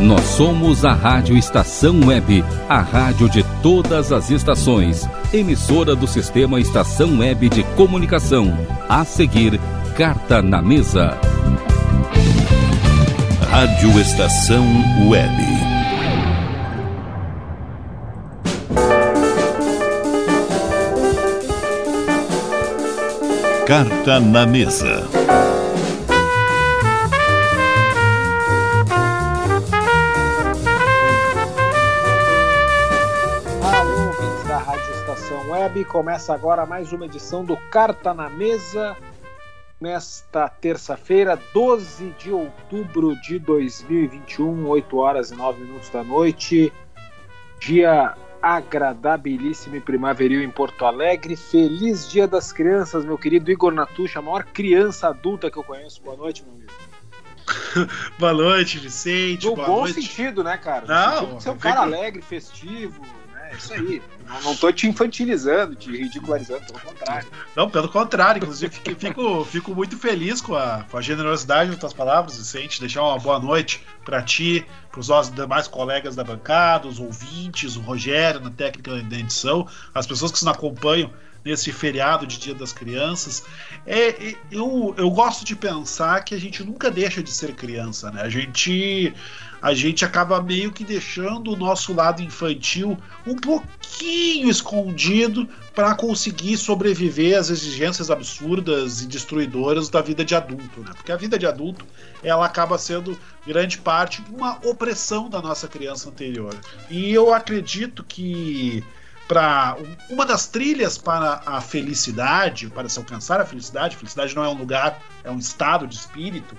Nós somos a Rádio Estação Web, a rádio de todas as estações, emissora do sistema Estação Web de Comunicação. A seguir, Carta na Mesa. Rádio Estação Web. Carta na Mesa. Começa agora mais uma edição do Carta na Mesa. Nesta terça-feira, 12 de outubro de 2021, 8 horas e 9 minutos da noite. Dia agradabilíssimo e primaveril em Porto Alegre. Feliz Dia das Crianças, meu querido Igor Natucha, a maior criança adulta que eu conheço. Boa noite, meu amigo. Boa noite, Vicente. No bom noite. sentido, né, cara? No Não, sentido de ser um cara alegre, festivo, né? Isso aí. Não, tô te infantilizando, te ridicularizando, pelo contrário. Não, pelo contrário, inclusive fico, fico muito feliz com a, com a generosidade das tuas palavras, Vicente. Deixar uma boa noite para ti, para os nossos demais colegas da bancada, os ouvintes, o Rogério na técnica da edição, as pessoas que nos acompanham nesse feriado de Dia das Crianças. É, é, eu, eu gosto de pensar que a gente nunca deixa de ser criança, né? A gente a gente acaba meio que deixando o nosso lado infantil um pouquinho escondido para conseguir sobreviver às exigências absurdas e destruidoras da vida de adulto, né? Porque a vida de adulto ela acaba sendo grande parte uma opressão da nossa criança anterior. E eu acredito que para uma das trilhas para a felicidade, para se alcançar a felicidade, felicidade não é um lugar, é um estado de espírito.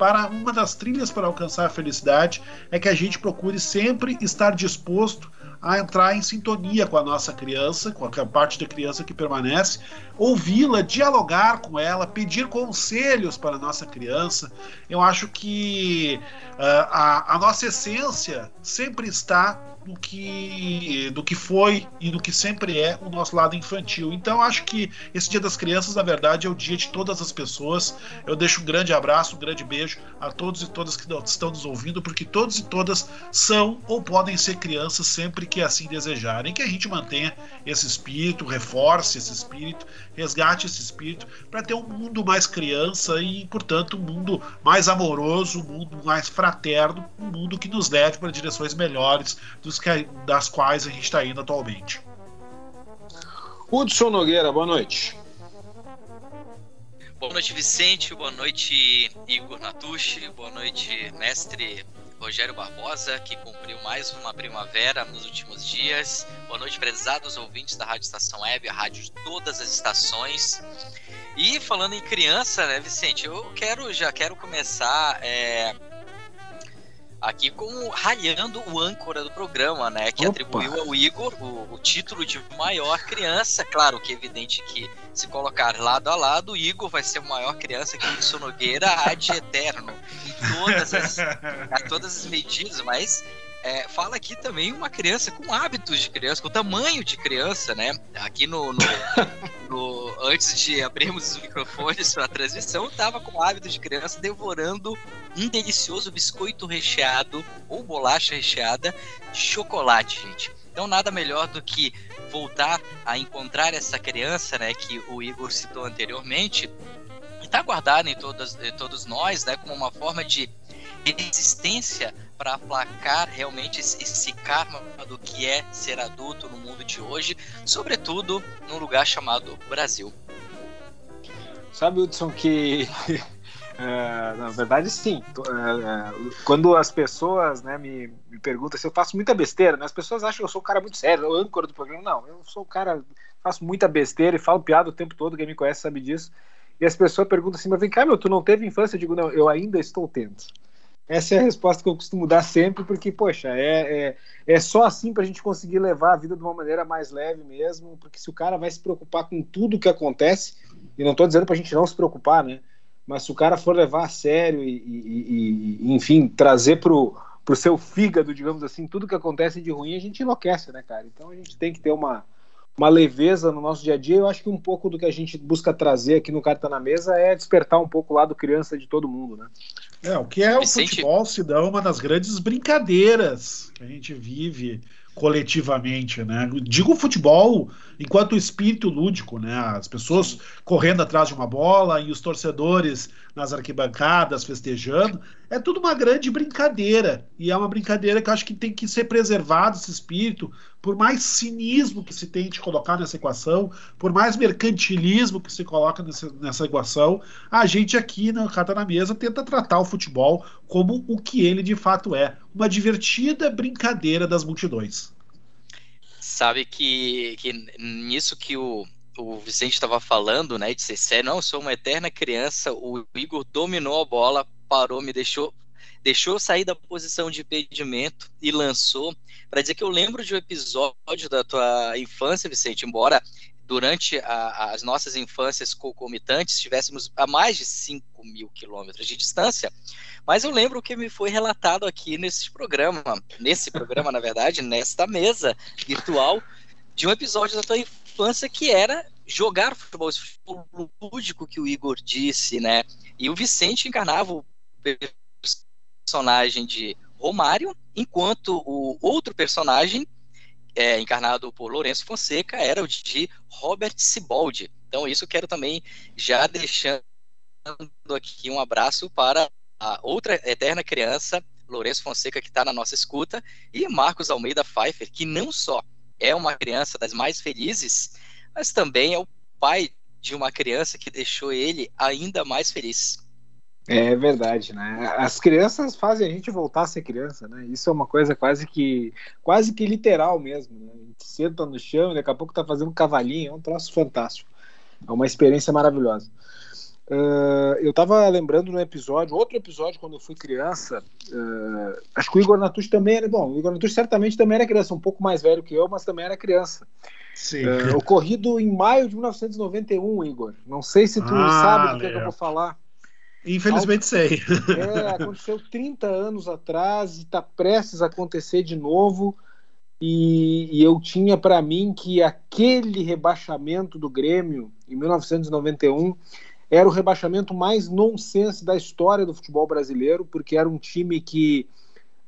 Para uma das trilhas para alcançar a felicidade é que a gente procure sempre estar disposto a entrar em sintonia com a nossa criança, com a parte da criança que permanece, ouvi-la, dialogar com ela, pedir conselhos para a nossa criança. Eu acho que ah, a, a nossa essência sempre está do que, do que foi e do que sempre é o nosso lado infantil. Então, acho que esse Dia das Crianças, na verdade, é o dia de todas as pessoas. Eu deixo um grande abraço, um grande beijo a todos e todas que estão nos ouvindo, porque todos e todas são ou podem ser crianças sempre que assim desejarem. Que a gente mantenha esse espírito, reforce esse espírito, resgate esse espírito, para ter um mundo mais criança e, portanto, um mundo mais amoroso, um mundo mais fraterno, um mundo que nos leve para direções melhores dos que, das quais a gente está indo atualmente. Hudson Nogueira, boa noite. Boa noite, Vicente. Boa noite, Igor Natucci. Boa noite, mestre Rogério Barbosa, que cumpriu mais uma primavera nos últimos dias. Boa noite, prezados ouvintes da Rádio Estação Web, a rádio de todas as estações. E falando em criança, né, Vicente, eu quero já quero começar é, aqui com ralhando o âncora do programa, né, que Opa. atribuiu ao Igor o, o título de maior criança. Claro que é evidente que se colocar lado a lado, o Igor vai ser maior criança que o Hudson Nogueira ad eterno em todas as, a todas as medidas, mas é, fala aqui também uma criança com hábitos de criança, com tamanho de criança, né? Aqui no, no- no- antes de abrirmos os microfones para a transmissão, estava com hábitos de criança devorando um delicioso biscoito recheado ou bolacha recheada de chocolate, gente. Então nada melhor do que voltar a encontrar essa criança, né, que o Igor citou anteriormente, e está guardada em, todas, em todos nós, né, como uma forma de resistência para aplacar realmente esse karma do que é ser adulto no mundo de hoje, sobretudo num lugar chamado Brasil. Sabe, Hudson, que. É, na verdade, sim. É, é, quando as pessoas né, me, me perguntam se eu faço muita besteira, né, as pessoas acham que eu sou um cara muito sério, o âncora do programa. Não, eu sou um cara. Faço muita besteira e falo piada o tempo todo, quem me conhece sabe disso. E as pessoas perguntam assim, mas vem cá, meu, tu não teve infância? Eu digo, não, eu ainda estou tendo. Essa é a resposta que eu costumo dar sempre, porque, poxa, é, é, é só assim pra gente conseguir levar a vida de uma maneira mais leve mesmo, porque se o cara vai se preocupar com tudo que acontece, e não tô dizendo pra gente não se preocupar, né? Mas se o cara for levar a sério e, e- e- enfim, trazer pro, pro seu fígado, digamos assim, tudo que acontece de ruim, a gente enlouquece, né, cara? Então a gente tem que ter uma, uma leveza no nosso dia a dia. Eu acho que um pouco do que a gente busca trazer aqui no Carta na Mesa é despertar um pouco o lado criança de todo mundo, né? É, o que é Vicente... o futebol se dá uma das grandes brincadeiras que a gente vive coletivamente, né? Digo futebol enquanto espírito lúdico, né? As pessoas correndo atrás de uma bola e os torcedores nas arquibancadas festejando, é tudo uma grande brincadeira. E é uma brincadeira que eu acho que tem que ser preservado esse espírito, por mais cinismo que se tente colocar nessa equação, por mais mercantilismo que se coloca nessa, nessa equação, a gente aqui na Cata na Mesa tenta tratar o futebol como o que ele de fato é, uma divertida brincadeira das multidões. Sabe que, que nisso que o, o Vicente estava falando, né, de ser sério, não, eu sou uma eterna criança, o Igor dominou a bola, parou, me deixou deixou sair da posição de impedimento e lançou. Para dizer que eu lembro de um episódio da tua infância, Vicente, embora durante a, as nossas infâncias concomitantes estivéssemos a mais de 5 mil quilômetros de distância, mas eu lembro que me foi relatado aqui nesse programa, nesse programa, na verdade, nesta mesa virtual, de um episódio da tua infância que era jogar futebol, esse futebol lúdico que o Igor disse, né? E o Vicente encarnava o personagem de Romário, enquanto o outro personagem, é, encarnado por Lourenço Fonseca, era o de Robert Siboldi. Então, isso eu quero também já deixando aqui um abraço para a outra eterna criança, Lourenço Fonseca, que está na nossa escuta, e Marcos Almeida Pfeiffer, que não só é uma criança das mais felizes, mas também é o pai de uma criança que deixou ele ainda mais feliz. É verdade, né? As crianças fazem a gente voltar a ser criança, né? Isso é uma coisa quase que quase que literal mesmo, né? A gente senta no chão e daqui a pouco tá fazendo um cavalinho, é um troço fantástico. É uma experiência maravilhosa. Uh, eu tava lembrando no episódio, outro episódio quando eu fui criança, uh, acho que o Igor Natucci também era, bom, o Igor Natucci certamente também era criança, um pouco mais velho que eu, mas também era criança. Sim. Uh, ocorrido em maio de 1991, Igor. Não sei se tu ah, sabe do que, é que eu vou falar. Infelizmente sei. É, aconteceu 30 anos atrás e está prestes a acontecer de novo. E, e eu tinha para mim que aquele rebaixamento do Grêmio em 1991 era o rebaixamento mais nonsense da história do futebol brasileiro, porque era um time que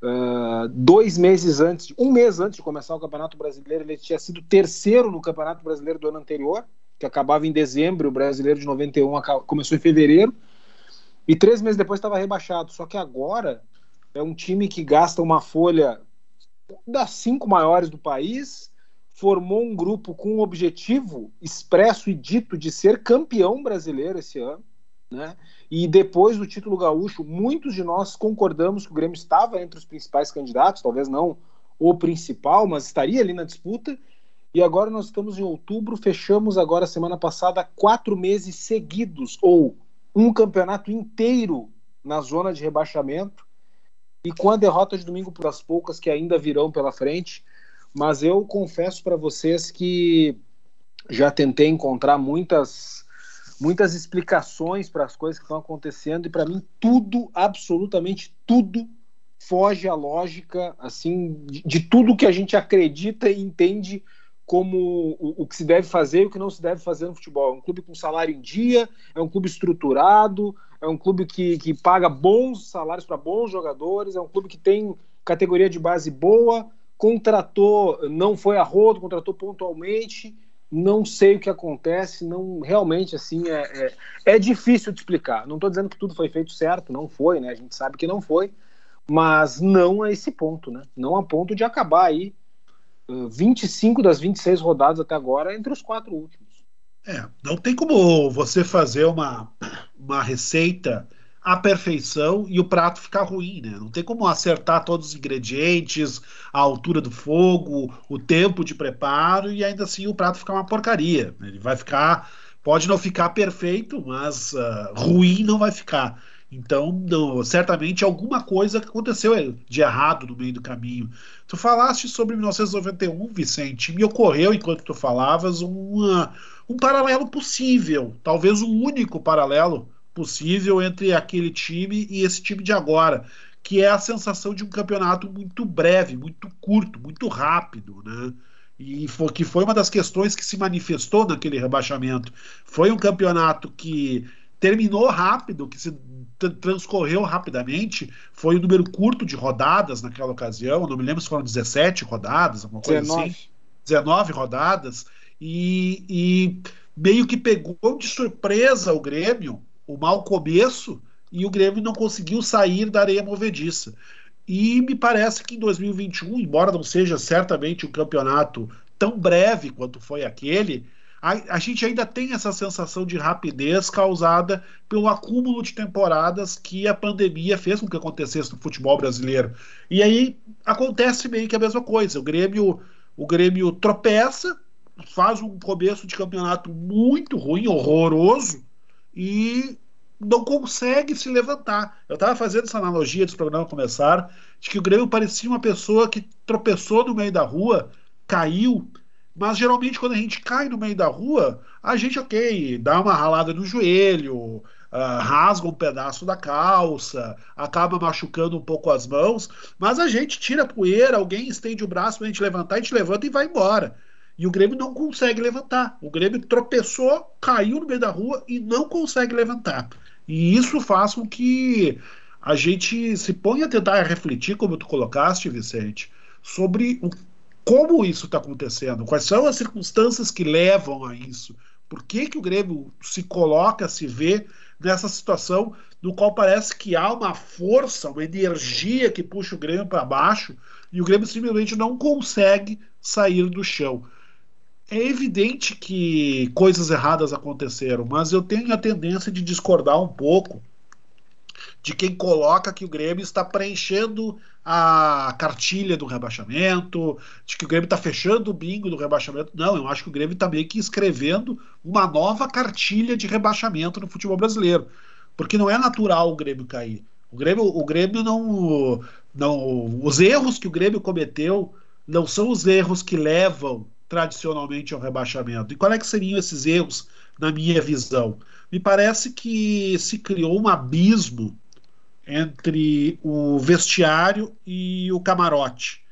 uh, dois meses antes, um mês antes de começar o Campeonato Brasileiro, ele tinha sido terceiro no Campeonato Brasileiro do ano anterior, que acabava em dezembro, o Brasileiro de 91 começou em fevereiro. E três meses depois estava rebaixado. Só que agora é um time que gasta uma folha das cinco maiores do país, formou um grupo com um objetivo expresso e dito de ser campeão brasileiro esse ano. Né? E depois do título gaúcho, muitos de nós concordamos que o Grêmio estava entre os principais candidatos, talvez não o principal, mas estaria ali na disputa. E agora nós estamos em outubro, fechamos agora semana passada quatro meses seguidos, ou um campeonato inteiro na zona de rebaixamento e com a derrota de domingo por as poucas que ainda virão pela frente. Mas eu confesso para vocês que já tentei encontrar muitas muitas explicações para as coisas que estão acontecendo e para mim tudo, absolutamente tudo foge à lógica assim de, de tudo que a gente acredita e entende como o, o, que se deve fazer e o que não se deve fazer no futebol. É um clube com salário em dia, é um clube estruturado, é um clube que, que paga bons salários para bons jogadores, é um clube que tem categoria de base boa, contratou, não foi a rodo, contratou pontualmente. Não sei o que acontece, não realmente assim é, é, é difícil de explicar. Não estou dizendo que tudo foi feito certo, não foi, né? A gente sabe que não foi, mas não a esse ponto, né? Não a ponto de acabar aí 25 das 26 rodadas até agora entre os quatro últimos. É, não tem como você fazer uma, uma receita à perfeição e o prato ficar ruim, né? Não tem como acertar todos os ingredientes, a altura do fogo, o tempo de preparo e ainda assim o prato ficar uma porcaria. Ele vai ficar, pode não ficar perfeito, mas uh, ruim não vai ficar. Então, não, certamente alguma coisa aconteceu de errado no meio do caminho. Tu falaste sobre 1991, Vicente, me ocorreu, enquanto tu falavas, uma, um paralelo possível, talvez o único paralelo possível entre aquele time e esse time de agora, que é a sensação de um campeonato muito breve, muito curto, muito rápido, né? E foi, que foi uma das questões que se manifestou naquele rebaixamento. Foi um campeonato que terminou rápido, que se transcorreu rapidamente, foi o número curto de rodadas naquela ocasião, não me lembro se foram 17 rodadas, alguma coisa 19. assim. 19 rodadas, e, e meio que pegou de surpresa o Grêmio, o mau começo, e o Grêmio não conseguiu sair da areia movediça. E me parece que em 2021, embora não seja certamente um campeonato tão breve quanto foi aquele, a, a, gente ainda tem essa sensação de rapidez causada pelo acúmulo de temporadas que a pandemia fez com que acontecesse no futebol brasileiro. E aí acontece meio que a mesma coisa. O Grêmio, o Grêmio tropeça, faz um começo de campeonato muito ruim, horroroso, e não consegue se levantar. Eu estava fazendo essa analogia dos programas começar, de que o Grêmio parecia uma pessoa que tropeçou no meio da rua, caiu, mas geralmente quando a gente cai no meio da rua, a gente, ok, dá uma ralada no joelho, uh, rasga um pedaço da calça, acaba machucando um pouco as mãos, mas a gente tira a poeira, alguém estende o braço para a gente levantar, a gente levanta e vai embora. E o Grêmio não consegue levantar. O Grêmio tropeçou, caiu no meio da rua e não consegue levantar. E isso faz com que a gente se ponha a tentar refletir, como tu colocaste, Vicente, sobre o, como isso está acontecendo, quais são as circunstâncias que levam a isso. Por que, que o Grêmio se coloca, se vê nessa situação no qual parece que há uma força, uma energia que puxa o Grêmio para baixo e o Grêmio simplesmente não consegue sair do chão. É evidente que coisas erradas aconteceram, mas eu tenho a tendência de discordar um pouco de quem coloca que o Grêmio está preenchendo a cartilha do rebaixamento, de que o Grêmio está fechando o bingo do rebaixamento. Não, eu acho que o Grêmio está meio que escrevendo uma nova cartilha de rebaixamento no futebol brasileiro. Porque não é natural o Grêmio cair. O Grêmio, o Grêmio não, não. Os erros que o Grêmio cometeu não são os erros que levam tradicionalmente ao rebaixamento. E quais é que seriam esses erros, na minha visão? Me parece que se criou um abismo entre o vestiário e o camarote.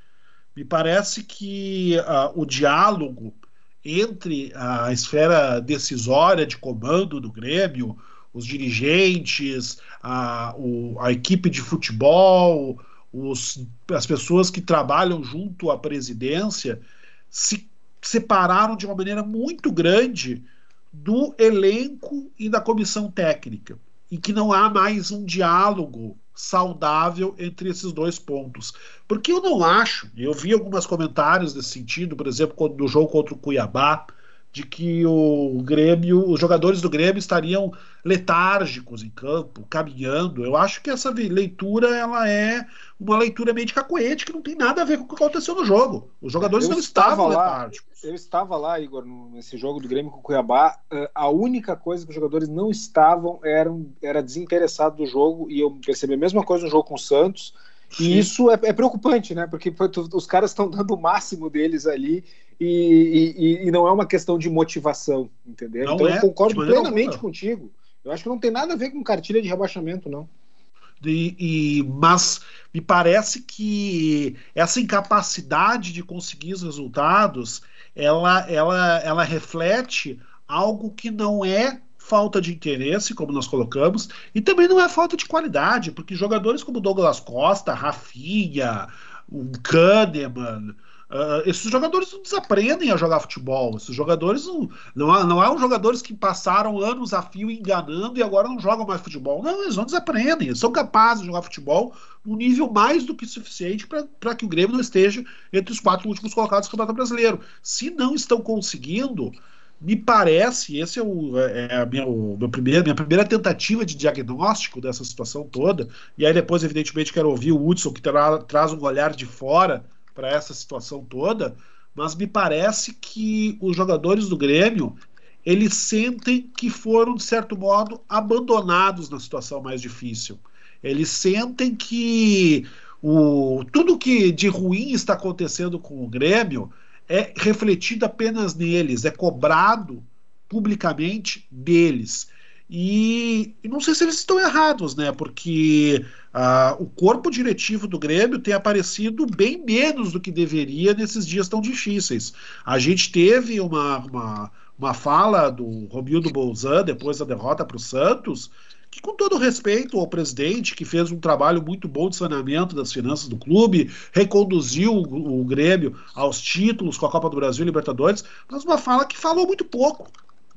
Me parece que uh, o diálogo entre a esfera decisória de comando do Grêmio, os dirigentes, a, o, a equipe de futebol, os, as pessoas que trabalham junto à presidência, se separaram de uma maneira muito grande do elenco e da comissão técnica, e que não há mais um diálogo saudável entre esses dois pontos. Porque eu não acho, eu vi alguns comentários nesse sentido, por exemplo, no jogo contra o Cuiabá, de que o Grêmio, os jogadores do Grêmio estariam letárgicos em campo, caminhando. Eu acho que essa leitura ela é uma leitura meio de cacoete que não tem nada a ver com o que aconteceu no jogo. Os jogadores eu não estavam lá, letárgicos. Eu estava lá, Igor, nesse jogo do Grêmio com o Cuiabá. Eh, a única coisa que os jogadores não estavam era, era desinteressado do jogo e eu percebi a mesma coisa no jogo com o Santos. E Sim. isso é, é, preocupante, né? Porque os caras estão dando o máximo deles ali e, e, e, não é uma questão de motivação, entendeu? Não então é, eu concordo plenamente contigo. Eu acho que não tem nada a ver com cartilha de rebaixamento, não. E, e, mas me parece que essa incapacidade de conseguir os resultados ela, ela, ela reflete algo que não é falta de interesse, como nós colocamos, e também não é falta de qualidade, porque jogadores como Douglas Costa, Rafinha, o Kahneman, Uh, esses jogadores não desaprendem a jogar futebol. Esses jogadores não, não, há, não há jogadores que passaram anos a fio enganando e agora não jogam mais futebol. Não, eles não desaprendem. Eles são capazes de jogar futebol num nível mais do que suficiente para que o Grêmio não esteja entre os quatro últimos colocados do Campeonato Brasileiro. Se não estão conseguindo, me parece, esse é, o, é, é a minha, o meu primeiro, minha primeira tentativa de diagnóstico dessa situação toda, e aí depois, evidentemente, quero ouvir o Hudson, que terá, traz um olhar de fora para essa situação toda, mas me parece que os jogadores do Grêmio eles sentem que foram, de certo modo, abandonados na situação mais difícil. Eles sentem que o, tudo que de ruim está acontecendo com o Grêmio é refletido apenas neles, é cobrado publicamente deles. E, e, não sei se eles estão errados, né? Porque uh, o corpo diretivo do Grêmio tem aparecido bem menos do que deveria nesses dias tão difíceis. A gente teve uma, uma, uma fala do Romildo Bolzan depois da derrota para o Santos, que com todo respeito ao presidente, que fez um trabalho muito bom de saneamento das finanças do clube, reconduziu o, o Grêmio aos títulos com a Copa do Brasil e Libertadores, mas uma fala que falou muito pouco.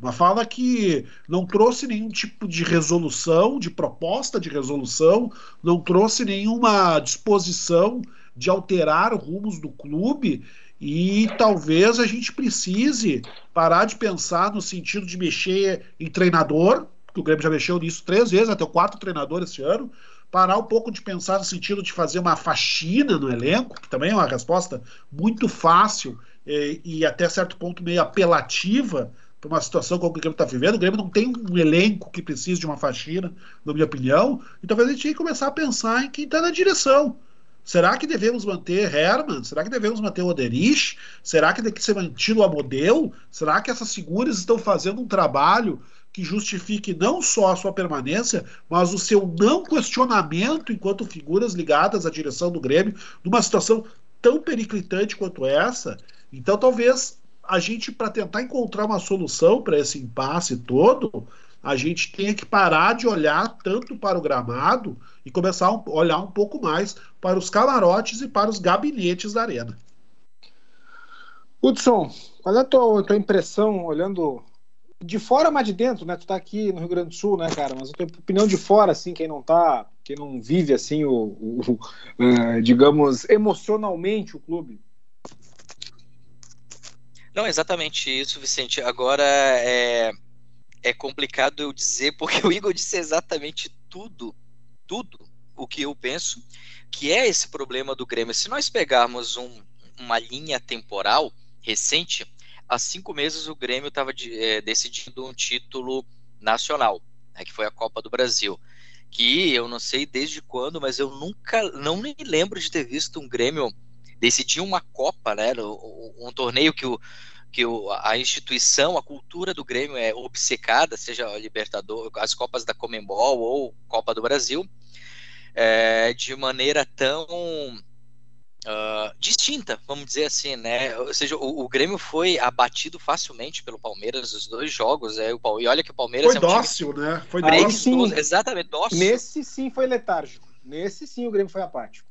Uma fala que não trouxe nenhum tipo de resolução, de proposta de resolução, não trouxe nenhuma disposição de alterar rumos do clube e talvez a gente precise parar de pensar no sentido de mexer em treinador, que o Grêmio já mexeu nisso três vezes, até o quarto treinador esse ano, parar um pouco de pensar no sentido de fazer uma faxina no elenco, que também é uma resposta muito fácil e, e até certo ponto meio apelativa para uma situação como o Grêmio está vivendo. O Grêmio não tem um elenco que precise de uma faxina, na minha opinião, e talvez a gente tenha que começar a pensar em quem está na direção. Será que devemos manter Herman? Será que devemos manter Oderich? Será que tem que ser mantido o Amodeu? Será que essas figuras estão fazendo um trabalho que justifique não só a sua permanência, mas o seu não questionamento enquanto figuras ligadas à direção do Grêmio, numa situação tão periclitante quanto essa. Então, talvez a gente, para tentar encontrar uma solução para esse impasse todo, a gente tenha que parar de olhar tanto para o gramado e começar a olhar um pouco mais para os camarotes e para os gabinetes da arena. Hudson, qual é a tua, tua impressão olhando de fora, mas de dentro, né? Tu tá aqui no Rio Grande do Sul, né, cara? Mas a tua opinião de fora, assim, quem não tá, quem não vive, assim, o, o, uh, digamos, emocionalmente o clube. Não, exatamente isso, Vicente. Agora é, é complicado eu dizer, porque o Igor disse exatamente tudo, tudo o que eu penso, que é esse problema do Grêmio. Se nós pegarmos um, uma linha temporal recente, há cinco meses o Grêmio estava de, é, decidindo um título nacional, né, que foi a Copa do Brasil. Que eu não sei desde quando, mas eu nunca, não me lembro de ter visto um Grêmio decidir uma Copa, né, um, um torneio que o, que o, a instituição, a cultura do Grêmio é obcecada, seja a Libertador, as Copas da Comembol ou Copa do Brasil, é, de maneira tão Uh, distinta, vamos dizer assim, né? Ou seja, o, o, Grêmio foi abatido facilmente pelo Palmeiras os dois jogos, é, o, e olha que o Palmeiras foi é um dócil, time... né? Foi dócil. Sim. Exatamente, dócil. Nesse sim foi letárgico. Nesse sim o Grêmio foi apático.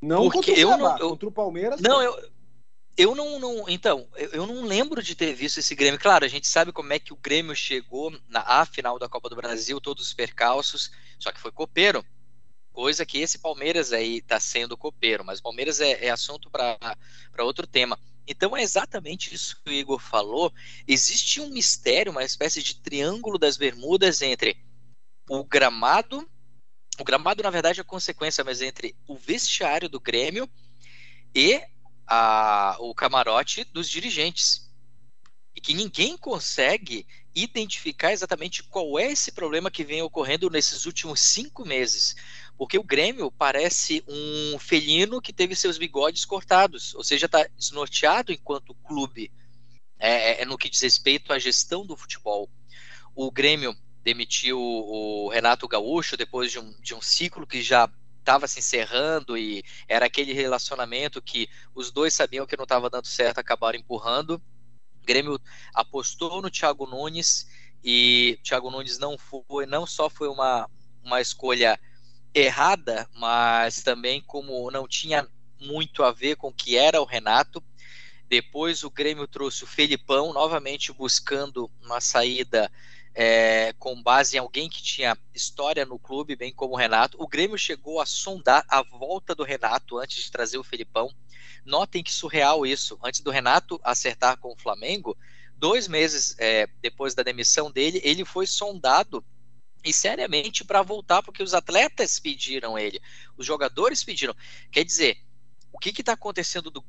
Não Porque contra o, eu não, eu, contra o Palmeiras. Não, eu eu não, não então, eu, não lembro de ter visto esse Grêmio. Claro, a gente sabe como é que o Grêmio chegou na final da Copa do Brasil, todos os percalços, só que foi copeiro. Coisa que esse Palmeiras aí está sendo copeiro, mas o Palmeiras é, é assunto para outro tema. Então é exatamente isso que o Igor falou. Existe um mistério, uma espécie de triângulo das Bermudas entre o gramado. O gramado, na verdade, é consequência, mas entre o vestiário do Grêmio e a, o camarote dos dirigentes. E que ninguém consegue identificar exatamente qual é esse problema que vem ocorrendo nesses últimos cinco meses. Porque o Grêmio parece um felino que teve seus bigodes cortados, ou seja, está desnorteado enquanto clube é, é, é, no que diz respeito à gestão do futebol. O Grêmio demitiu o Renato Gaúcho depois de um, de um ciclo que já estava se encerrando e era aquele relacionamento que os dois sabiam que não estava dando certo, acabaram empurrando. O Grêmio apostou no Thiago Nunes e Thiago Nunes não foi, não só foi uma, uma escolha errada, mas também como não tinha muito a ver com o que era o Renato. Depois o Grêmio trouxe o Felipão, novamente buscando uma saída é, com base em alguém que tinha história no clube, bem como o Renato. O Grêmio chegou a sondar a volta do Renato antes de trazer o Felipão. Notem que surreal isso. Antes do Renato acertar com o Flamengo, dois meses é, depois da demissão dele, ele foi sondado e seriamente para voltar, porque os atletas pediram ele, os jogadores pediram. Quer dizer, o que está acontecendo do, uh,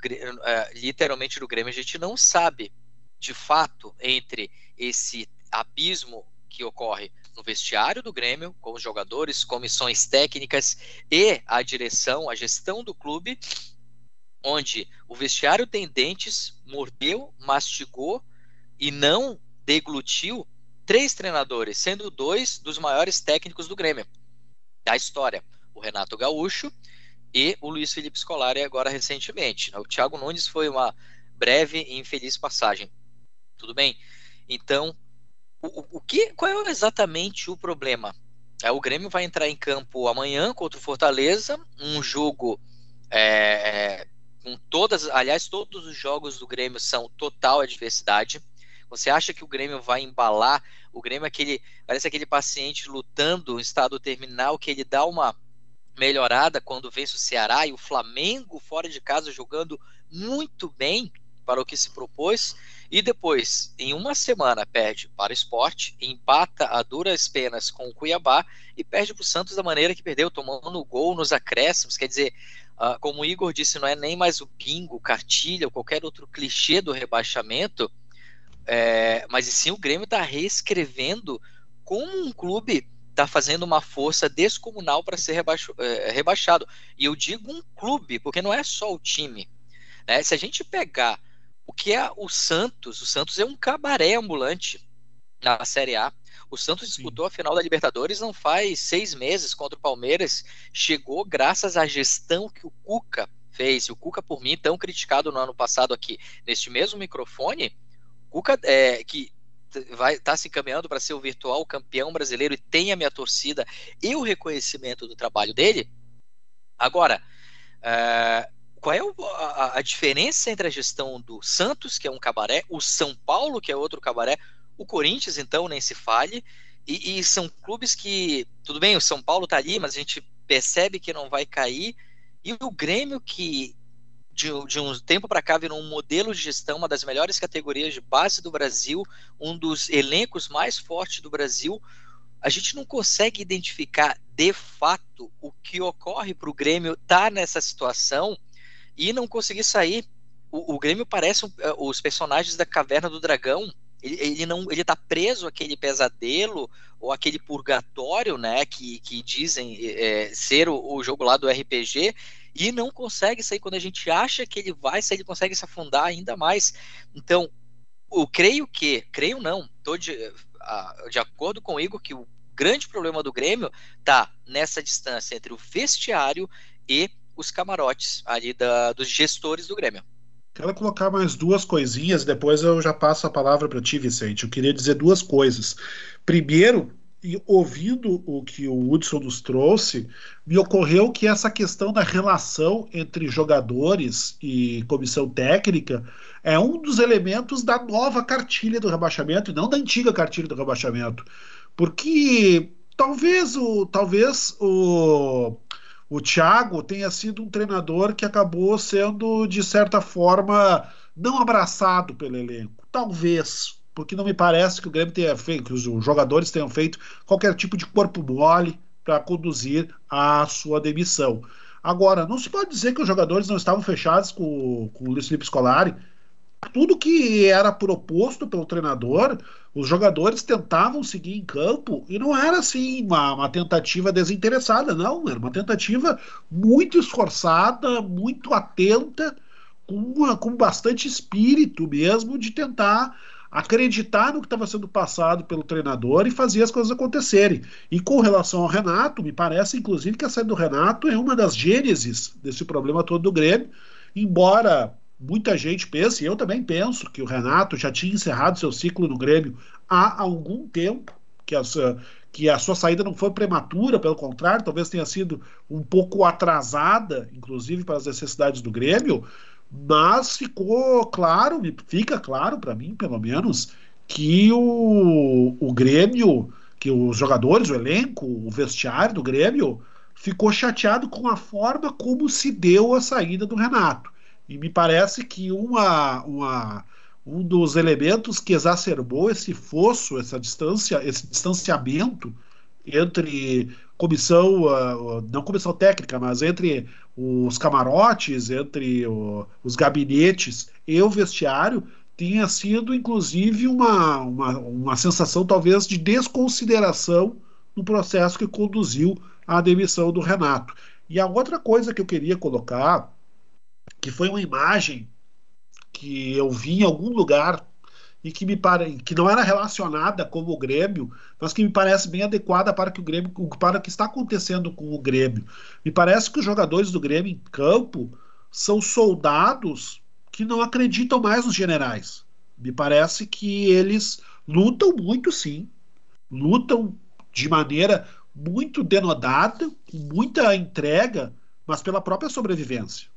literalmente do Grêmio, a gente não sabe de fato entre esse abismo que ocorre no vestiário do Grêmio, com os jogadores, comissões técnicas e a direção, a gestão do clube, onde o vestiário tem dentes, mordeu, mastigou e não deglutiu três treinadores, sendo dois dos maiores técnicos do Grêmio da história, o Renato Gaúcho e o Luiz Felipe Scolari agora recentemente. O Thiago Nunes foi uma breve e infeliz passagem. Tudo bem. Então, o, o que, qual é exatamente o problema? É, o Grêmio vai entrar em campo amanhã contra o Fortaleza, um jogo é, é, com todas, aliás, todos os jogos do Grêmio são total adversidade. Você acha que o Grêmio vai embalar? O Grêmio é aquele, parece aquele paciente lutando em estado terminal que ele dá uma melhorada quando vence o Ceará e o Flamengo fora de casa jogando muito bem para o que se propôs e depois, em uma semana, perde para o esporte, empata a duras penas com o Cuiabá e perde para o Santos da maneira que perdeu, tomando o gol nos acréscimos. Quer dizer, uh, como o Igor disse, não é nem mais o bingo, cartilha ou qualquer outro clichê do rebaixamento, é, mas sim o Grêmio está reescrevendo como um clube está fazendo uma força descomunal para ser rebaixo, é, rebaixado. E eu digo um clube, porque não é só o time. Né? Se a gente pegar o que é o Santos, o Santos é um cabaré ambulante na Série A. O Santos Sim. disputou a final da Libertadores não faz seis meses contra o Palmeiras. Chegou graças à gestão que o Cuca fez. E o Cuca, por mim, tão criticado no ano passado aqui, neste mesmo microfone, Cuca, é, que vai estar tá se encaminhando para ser o virtual campeão brasileiro e tem a minha torcida e o reconhecimento do trabalho dele. Agora, é, qual é a, a, diferença entre a gestão do Santos, que é um cabaré, o São Paulo, que é outro cabaré, o Corinthians, então, nem se fale, e, e são clubes que, tudo bem, o São Paulo está ali, mas a gente percebe que não vai cair, e o Grêmio, que de, de um tempo para cá virou um modelo de gestão, uma das melhores categorias de base do Brasil, um dos elencos mais fortes do Brasil, a gente não consegue identificar de fato o que ocorre para o Grêmio estar tá nessa situação e não conseguir sair. O, o Grêmio parece é, os personagens da Caverna do Dragão. Ele, ele, não, ele tá preso aquele pesadelo ou aquele purgatório, né, que, que dizem é, ser o, o, jogo lá do RPG e não consegue sair quando a gente acha que ele vai sair, ele consegue se afundar ainda mais. Então, eu creio que, creio não, tô de, de acordo com o Igor que o grande problema do Grêmio tá nessa distância entre o vestiário e os camarotes ali da, dos gestores do Grêmio. Quero colocar mais duas coisinhas, depois eu já passo a palavra para ti, Vicente. Eu queria dizer duas coisas. Primeiro, e ouvindo o que o Hudson nos trouxe, me ocorreu que essa questão da relação entre jogadores e comissão técnica é um dos elementos da nova cartilha do rebaixamento e não da antiga cartilha do rebaixamento. Porque talvez o talvez o o Thiago tenha sido um treinador que acabou sendo, de certa forma, não abraçado pelo elenco. Talvez, porque não me parece que o Grêmio tenha feito, que os jogadores tenham feito qualquer tipo de corpo mole para conduzir a sua demissão. Agora, não se pode dizer que os jogadores não estavam fechados com, com o Luiz Felipe Scolari tudo que era proposto pelo treinador, os jogadores tentavam seguir em campo e não era assim uma, uma, tentativa desinteressada, não, era uma tentativa muito esforçada, muito atenta, com, uma, com bastante espírito mesmo de tentar acreditar no que estava sendo passado pelo treinador e fazer as coisas acontecerem. E com relação ao Renato, me parece inclusive que a saída do Renato é uma das gênesis desse problema todo do Grêmio, embora muita gente pensa, e eu também penso, que o Renato já tinha encerrado seu ciclo no Grêmio há algum tempo, que a, sua, que a sua saída não foi prematura, pelo contrário, talvez tenha sido um pouco atrasada, inclusive para as necessidades do Grêmio, mas ficou claro, fica claro para mim, pelo menos, que o, o Grêmio, que os jogadores, o elenco, o vestiário do Grêmio ficou chateado com a forma como se deu a saída do Renato. E me parece que uma, uma, um dos elementos que exacerbou esse fosso, essa distância, esse distanciamento entre comissão, uh, não comissão técnica, mas entre os camarotes, entre os gabinetes e o vestiário, tinha sido inclusive uma, uma, uma sensação talvez de desconsideração no processo que conduziu à demissão do Renato. E a outra coisa que eu queria colocar que foi uma imagem que eu vi em algum lugar e que me pare... que não era relacionada com o Grêmio, mas que me parece bem adequada para que o Grêmio para o que está acontecendo com o Grêmio. Me parece que os jogadores do Grêmio em campo são soldados que não acreditam mais nos generais. Me parece que eles lutam muito sim, lutam de maneira muito denodada, com muita entrega, mas pela própria sobrevivência.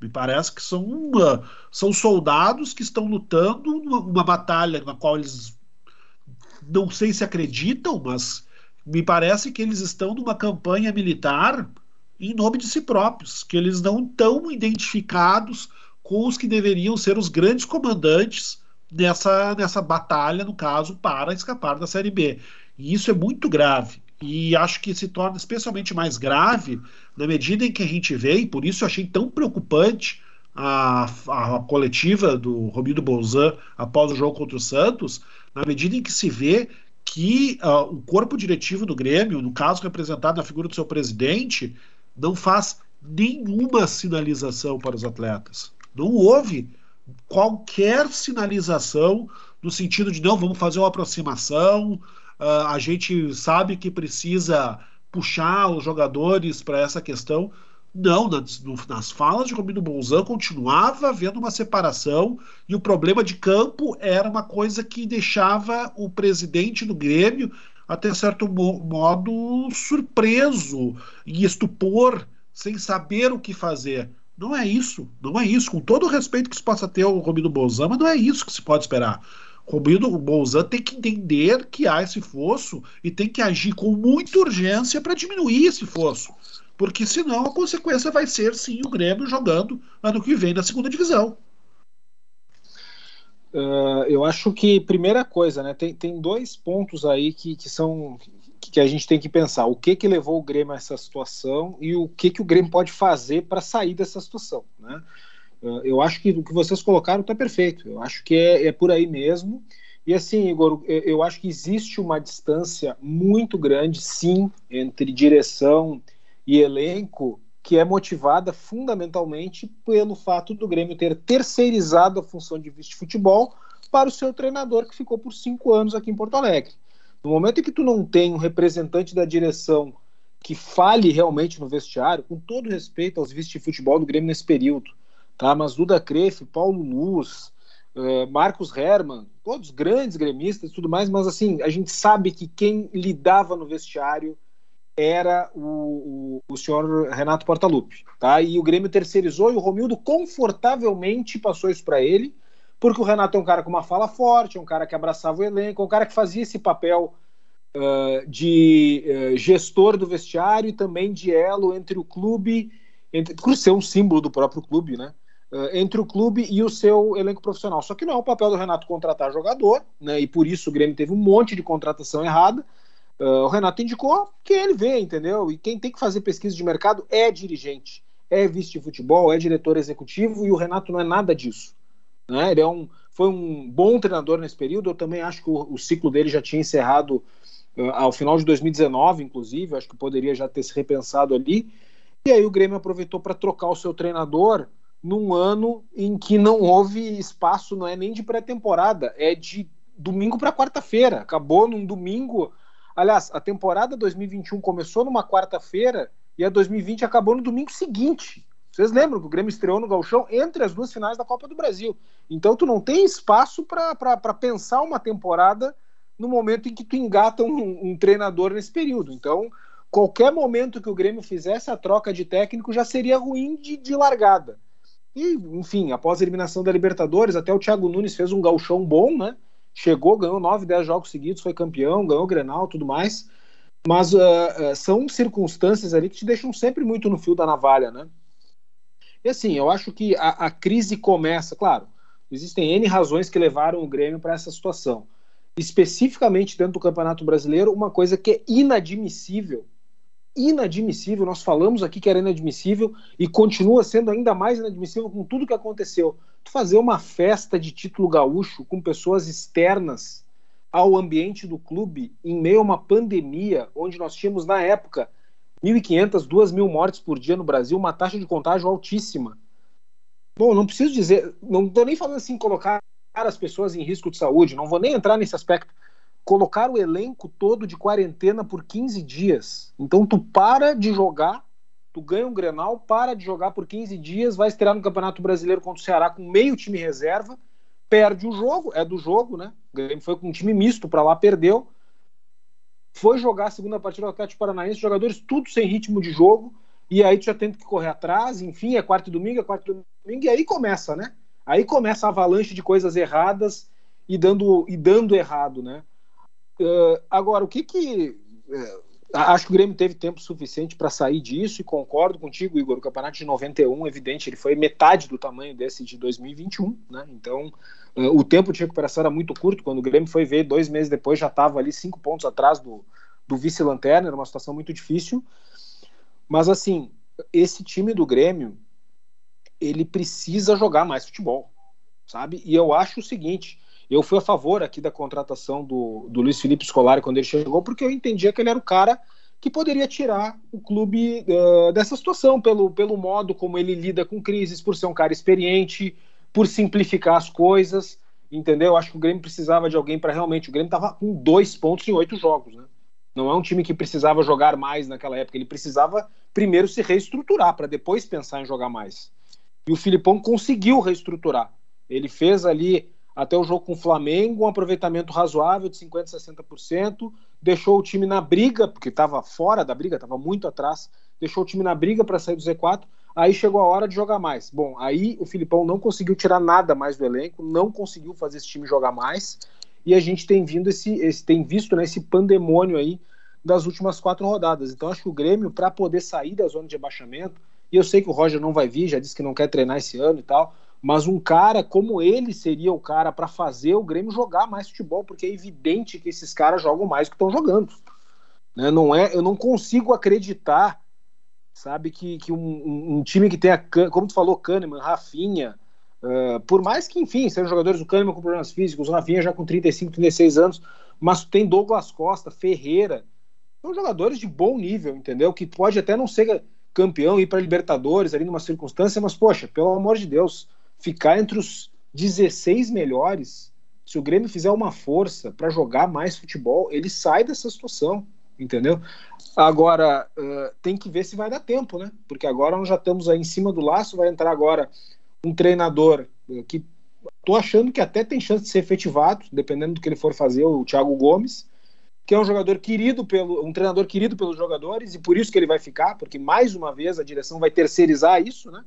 Me parece que são, uma, são soldados que estão lutando uma batalha na qual eles não sei se acreditam, mas me parece que eles estão numa campanha militar em nome de si próprios, que eles não estão identificados com os que deveriam ser os grandes comandantes nessa, nessa batalha, no caso, para escapar da Série B. E isso é muito grave. E acho que se torna especialmente mais grave na medida em que a gente vê, e por isso eu achei tão preocupante a, a, a coletiva do Romildo Bolzan após o jogo contra o Santos, na medida em que se vê que uh, o corpo diretivo do Grêmio, no caso representado na figura do seu presidente, não faz nenhuma sinalização para os atletas. Não houve qualquer sinalização no sentido de não, vamos fazer uma aproximação, uh, a gente sabe que precisa puxar os jogadores para essa questão. Não, nas, nas falas de Romino Bolzan continuava havendo uma separação e o problema de campo era uma coisa que deixava o presidente do Grêmio, até certo modo, surpreso e estupor, sem saber o que fazer. Não é isso, não é isso. Com todo o respeito que se possa ter ao Romino Bolzan, mas não é isso que se pode esperar. Romino Bolzan tem que entender que há esse fosso e tem que agir com muita urgência para diminuir esse fosso porque senão a consequência vai ser sim o Grêmio jogando ano que vem na segunda divisão. Uh, eu acho que primeira coisa, né, tem, tem dois pontos aí que, que são que a gente tem que pensar. O que que levou o Grêmio a essa situação e o que que o Grêmio pode fazer para sair dessa situação, né? Uh, eu acho que o que vocês colocaram está perfeito. Eu acho que é, é por aí mesmo. E assim, Igor, eu acho que existe uma distância muito grande, sim, entre direção e elenco que é motivada fundamentalmente pelo fato do Grêmio ter terceirizado a função de vice-futebol para o seu treinador que ficou por cinco anos aqui em Porto Alegre. No momento em que tu não tem um representante da direção que fale realmente no vestiário, com todo respeito aos vice-futebol do Grêmio nesse período, tá? Mas Duda Crefe, Paulo Luz, uh, Marcos Herman, todos grandes gremistas e tudo mais, mas assim, a gente sabe que quem lidava no vestiário era o, o, o senhor Renato Portaluppi. Tá? E o Grêmio terceirizou e o Romildo confortavelmente passou isso para ele, porque o Renato é um cara com uma fala forte, é um cara que abraçava o elenco, é um cara que fazia esse papel uh, de uh, gestor do vestiário e também de elo entre o clube, entre, por ser um símbolo do próprio clube, né? Uh, entre o clube e o seu elenco profissional. Só que não é o papel do Renato contratar jogador, né? E por isso o Grêmio teve um monte de contratação errada. Uh, o Renato indicou que ele vê, entendeu? E quem tem que fazer pesquisa de mercado é dirigente, é vice de futebol, é diretor executivo, e o Renato não é nada disso. Né? Ele é um, foi um bom treinador nesse período. Eu também acho que o, o ciclo dele já tinha encerrado uh, ao final de 2019, inclusive. Acho que poderia já ter se repensado ali. E aí o Grêmio aproveitou para trocar o seu treinador num ano em que não houve espaço, não é nem de pré-temporada, é de domingo para quarta-feira. Acabou num domingo Aliás, a temporada 2021 começou numa quarta-feira e a 2020 acabou no domingo seguinte. Vocês lembram que o Grêmio estreou no Galchão entre as duas finais da Copa do Brasil. Então tu não tem espaço para pensar uma temporada no momento em que tu engata um, um, treinador nesse período. Então, qualquer momento que o Grêmio fizesse a troca de técnico já seria ruim de, de largada. E, enfim, após a eliminação da Libertadores, até o Thiago Nunes fez um galchão bom, né? chegou, ganhou 9, 10 jogos seguidos, foi campeão, ganhou o Grenal tudo mais. Mas uh, uh, são circunstâncias ali que te deixam sempre muito no fio da navalha, né? E assim, eu acho que a, a crise começa, claro, existem N razões que levaram o Grêmio para essa situação. Especificamente dentro do Campeonato Brasileiro, uma coisa que é inadmissível inadmissível. Nós falamos aqui que era inadmissível e continua sendo ainda mais inadmissível com tudo que aconteceu. Tu fazer uma festa de título gaúcho com pessoas externas ao ambiente do clube em meio a uma pandemia, onde nós tínhamos na época 1.500, 2.000 mortes por dia no Brasil, uma taxa de contágio altíssima. Bom, não preciso dizer, não estou nem falando assim colocar as pessoas em risco de saúde, não vou nem entrar nesse aspecto colocar o elenco todo de quarentena por 15 dias. Então tu para de jogar, tu ganha um Grenal, para de jogar por 15 dias, vai estrear no Campeonato Brasileiro contra o Ceará com meio time reserva, perde o jogo, é do jogo, né? O Grêmio foi com um time misto para lá, perdeu. Foi jogar a segunda partida do Atlético Paranaense, jogadores tudo sem ritmo de jogo, e aí tu já tem que correr atrás, enfim, é quarto e domingo, é quarto e domingo, e aí começa, né? Aí começa a avalanche de coisas erradas e dando, e dando errado, né? Uh, agora, o que que. Uh, acho que o Grêmio teve tempo suficiente para sair disso e concordo contigo, Igor. O campeonato de 91, evidente, ele foi metade do tamanho desse de 2021, né? Então, uh, o tempo de recuperação era muito curto. Quando o Grêmio foi ver, dois meses depois já estava ali cinco pontos atrás do, do vice-lanterna, era uma situação muito difícil. Mas, assim, esse time do Grêmio, ele precisa jogar mais futebol, sabe? E eu acho o seguinte. Eu fui a favor aqui da contratação do, do Luiz Felipe Scolari quando ele chegou, porque eu entendia que ele era o cara que poderia tirar o clube uh, dessa situação, pelo, pelo modo como ele lida com crises, por ser um cara experiente, por simplificar as coisas, entendeu? Acho que o Grêmio precisava de alguém para realmente. O Grêmio estava com dois pontos em oito jogos, né? Não é um time que precisava jogar mais naquela época, ele precisava primeiro se reestruturar para depois pensar em jogar mais. E o Filipão conseguiu reestruturar. Ele fez ali até o jogo com o Flamengo, um aproveitamento razoável de 50%, 60%, deixou o time na briga, porque estava fora da briga, estava muito atrás, deixou o time na briga para sair do Z4, aí chegou a hora de jogar mais. Bom, aí o Filipão não conseguiu tirar nada mais do elenco, não conseguiu fazer esse time jogar mais, e a gente tem vindo esse, esse tem visto né, esse pandemônio aí das últimas quatro rodadas. Então acho que o Grêmio, para poder sair da zona de abaixamento, e eu sei que o Roger não vai vir, já disse que não quer treinar esse ano e tal, mas um cara como ele seria o cara para fazer o Grêmio jogar mais futebol, porque é evidente que esses caras jogam mais do que estão jogando. Né? Não é, eu não consigo acreditar, sabe, que, que um, um time que tenha, como tu falou, Kahneman, Rafinha, uh, por mais que, enfim, sejam jogadores, o Kahneman com problemas físicos, o Rafinha já com 35, 36 anos, mas tem Douglas Costa, Ferreira, são jogadores de bom nível, entendeu? Que pode até não ser campeão, ir para Libertadores ali numa circunstância, mas, poxa, pelo amor de Deus, ficar entre os 16 melhores, se o Grêmio fizer uma força para jogar mais futebol, ele sai dessa situação, entendeu? Agora, uh, tem que ver se vai dar tempo, né? Porque agora nós já estamos aí em cima do laço, vai entrar agora um treinador que tô achando que até tem chance de ser efetivado, dependendo do que ele for fazer, o Thiago Gomes, que é um jogador querido pelo um treinador querido pelos jogadores e por isso que ele vai ficar, porque mais uma vez a direção vai terceirizar isso, né?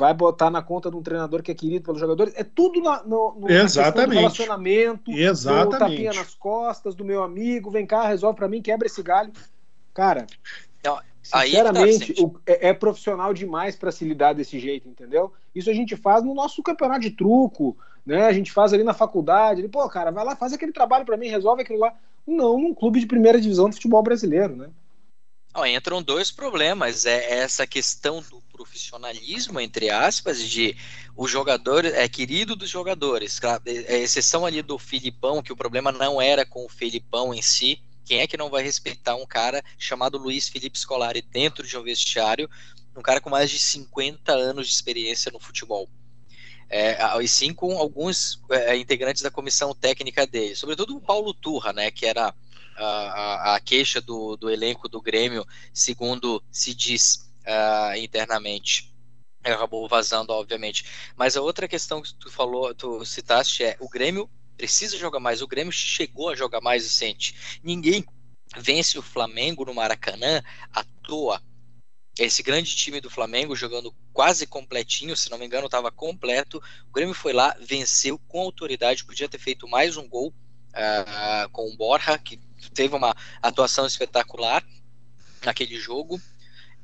Vai botar na conta de um treinador que é querido pelos jogadores. É tudo na, no, no Exatamente. relacionamento, Exatamente. do tapinha nas costas, do meu amigo, vem cá, resolve para mim, quebra esse galho. Cara, Não, sinceramente, tá, o, é, é, profissional demais para se lidar desse jeito, entendeu? Isso a gente faz no nosso campeonato de truco, né? A gente faz ali na faculdade. Ele, Pô, cara, vai lá, faz aquele trabalho para mim, resolve aquilo lá. Não, num clube de primeira divisão do futebol brasileiro, né? Entram dois problemas. É essa questão do profissionalismo, entre aspas, de o jogador é querido dos jogadores. É, é exceção ali do Filipão, que o problema não era com o Filipão em si. Quem é que não vai respeitar um cara chamado Luiz Felipe Scolari dentro de um vestiário, um cara com mais de 50 anos de experiência no futebol? É, e sim com alguns é, integrantes da comissão técnica dele, sobretudo o Paulo Turra, né, que era a, a, queixa do, do elenco do Grêmio, segundo se diz uh, internamente. Acabou vazando, obviamente. Mas a outra questão que tu falou, tu citaste é o Grêmio precisa jogar mais. O Grêmio chegou a jogar mais recente. Ninguém vence o Flamengo no Maracanã à toa. Esse grande time do Flamengo jogando quase completinho, se não me engano, estava completo. O Grêmio foi lá, venceu com autoridade, podia ter feito mais um gol uh, com o Borja, que teve uma atuação espetacular naquele jogo.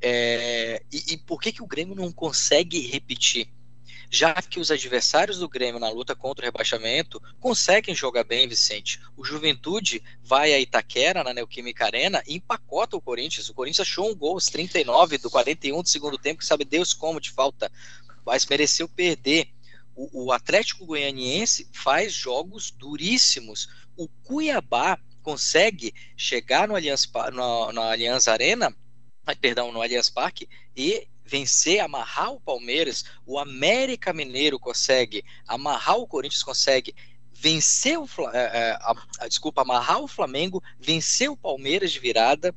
É, e, e, por que, que o Grêmio não consegue repetir? Já que os adversários do Grêmio na luta contra o rebaixamento conseguem jogar bem, Vicente. O Juventude vai a Itaquera, na Neoquímica Arena, e empacota o Corinthians. O Corinthians achou um gol aos 39 do 41 do segundo tempo, que sabe Deus como de falta, mas mereceu perder. O, o Atlético Goianiense faz jogos duríssimos. O Cuiabá consegue chegar no Allianz, no, no Allianz Arena, perdão, no Allianz Parque e vencer, amarrar o Palmeiras, o América Mineiro consegue, amarrar o Corinthians consegue, vencer o é, é, desculpa, amarrar o Flamengo, vencer o Palmeiras de virada.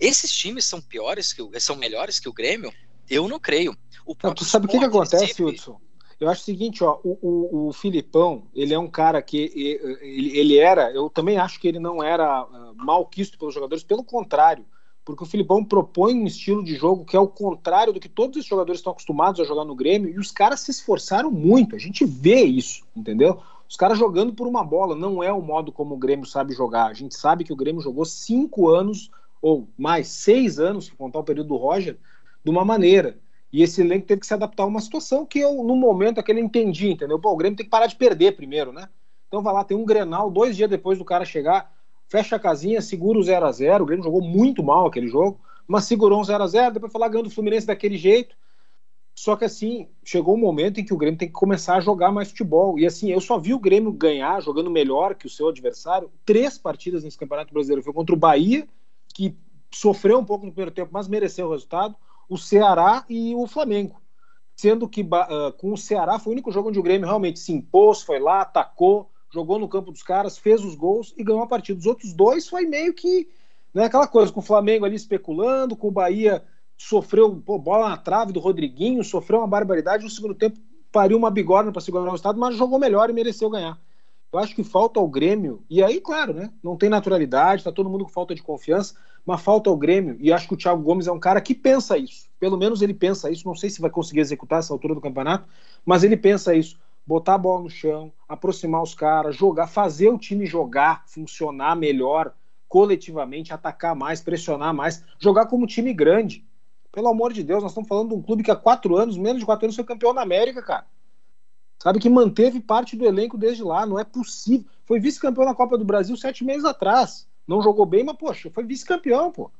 Esses times são piores que são melhores que o Grêmio? Eu não creio. O não, tu sabe o que, que acontece, Hudson? Eu acho o seguinte, ó, o, o, o Filipão, ele é um cara que ele, ele, era, eu também acho que ele não era uh, mal quisto pelos jogadores, pelo contrário, porque o Filipão propõe um estilo de jogo que é o contrário do que todos os jogadores estão acostumados a jogar no Grêmio, e os caras se esforçaram muito, a gente vê isso, entendeu? Os caras jogando por uma bola, não é o modo como o Grêmio sabe jogar. A gente sabe que o Grêmio jogou cinco anos, ou mais, seis anos, se contar o período do Roger, de uma maneira. E esse elenco teve que se adaptar a uma situação que eu, no momento, aquele entendi, entendeu? Pô, o Grêmio tem que parar de perder primeiro, né? Então vai lá, tem um Grenal, dois dias depois do cara chegar, fecha a casinha, segura o 0 a 0 O Grêmio jogou muito mal aquele jogo, mas segurou um 0 a 0 depois foi lá ganhando o Fluminense daquele jeito. Só que assim, chegou um momento em que o Grêmio tem que começar a jogar mais futebol. E assim, eu só vi o Grêmio ganhar, jogando melhor que o seu adversário, três partidas nesse Campeonato Brasileiro. Foi contra o Bahia, que sofreu um pouco no primeiro tempo, mas mereceu o resultado o Ceará e o Flamengo. Sendo que uh, com o Ceará foi o único jogo onde o Grêmio realmente se impôs, foi lá, atacou, jogou no campo dos caras, fez os gols e ganhou a partida. Os outros dois foi meio que né, aquela coisa, com o Flamengo ali especulando, com o Bahia sofreu pô, bola na trave do Rodriguinho, sofreu uma barbaridade. No segundo tempo pariu uma bigorna para segurar o estado, mas jogou melhor e mereceu ganhar. Eu acho que falta ao Grêmio, e aí, claro, né? Não tem naturalidade, tá todo mundo com falta de confiança, mas falta ao Grêmio, e acho que o Thiago Gomes é um cara que pensa isso. Pelo menos ele pensa isso, não sei se vai conseguir executar essa altura do campeonato, mas ele pensa isso. Botar a bola no chão, aproximar os caras, jogar, fazer o time jogar, funcionar melhor, coletivamente, atacar mais, pressionar mais, jogar como time grande. Pelo amor de Deus, nós estamos falando de um clube que há quatro anos, menos de quatro anos, foi campeão da América, cara. Sabe que manteve parte do elenco desde lá, não é possível. Foi vice-campeão na Copa do Brasil sete meses atrás. Não jogou bem, mas, poxa, foi vice-campeão, pô.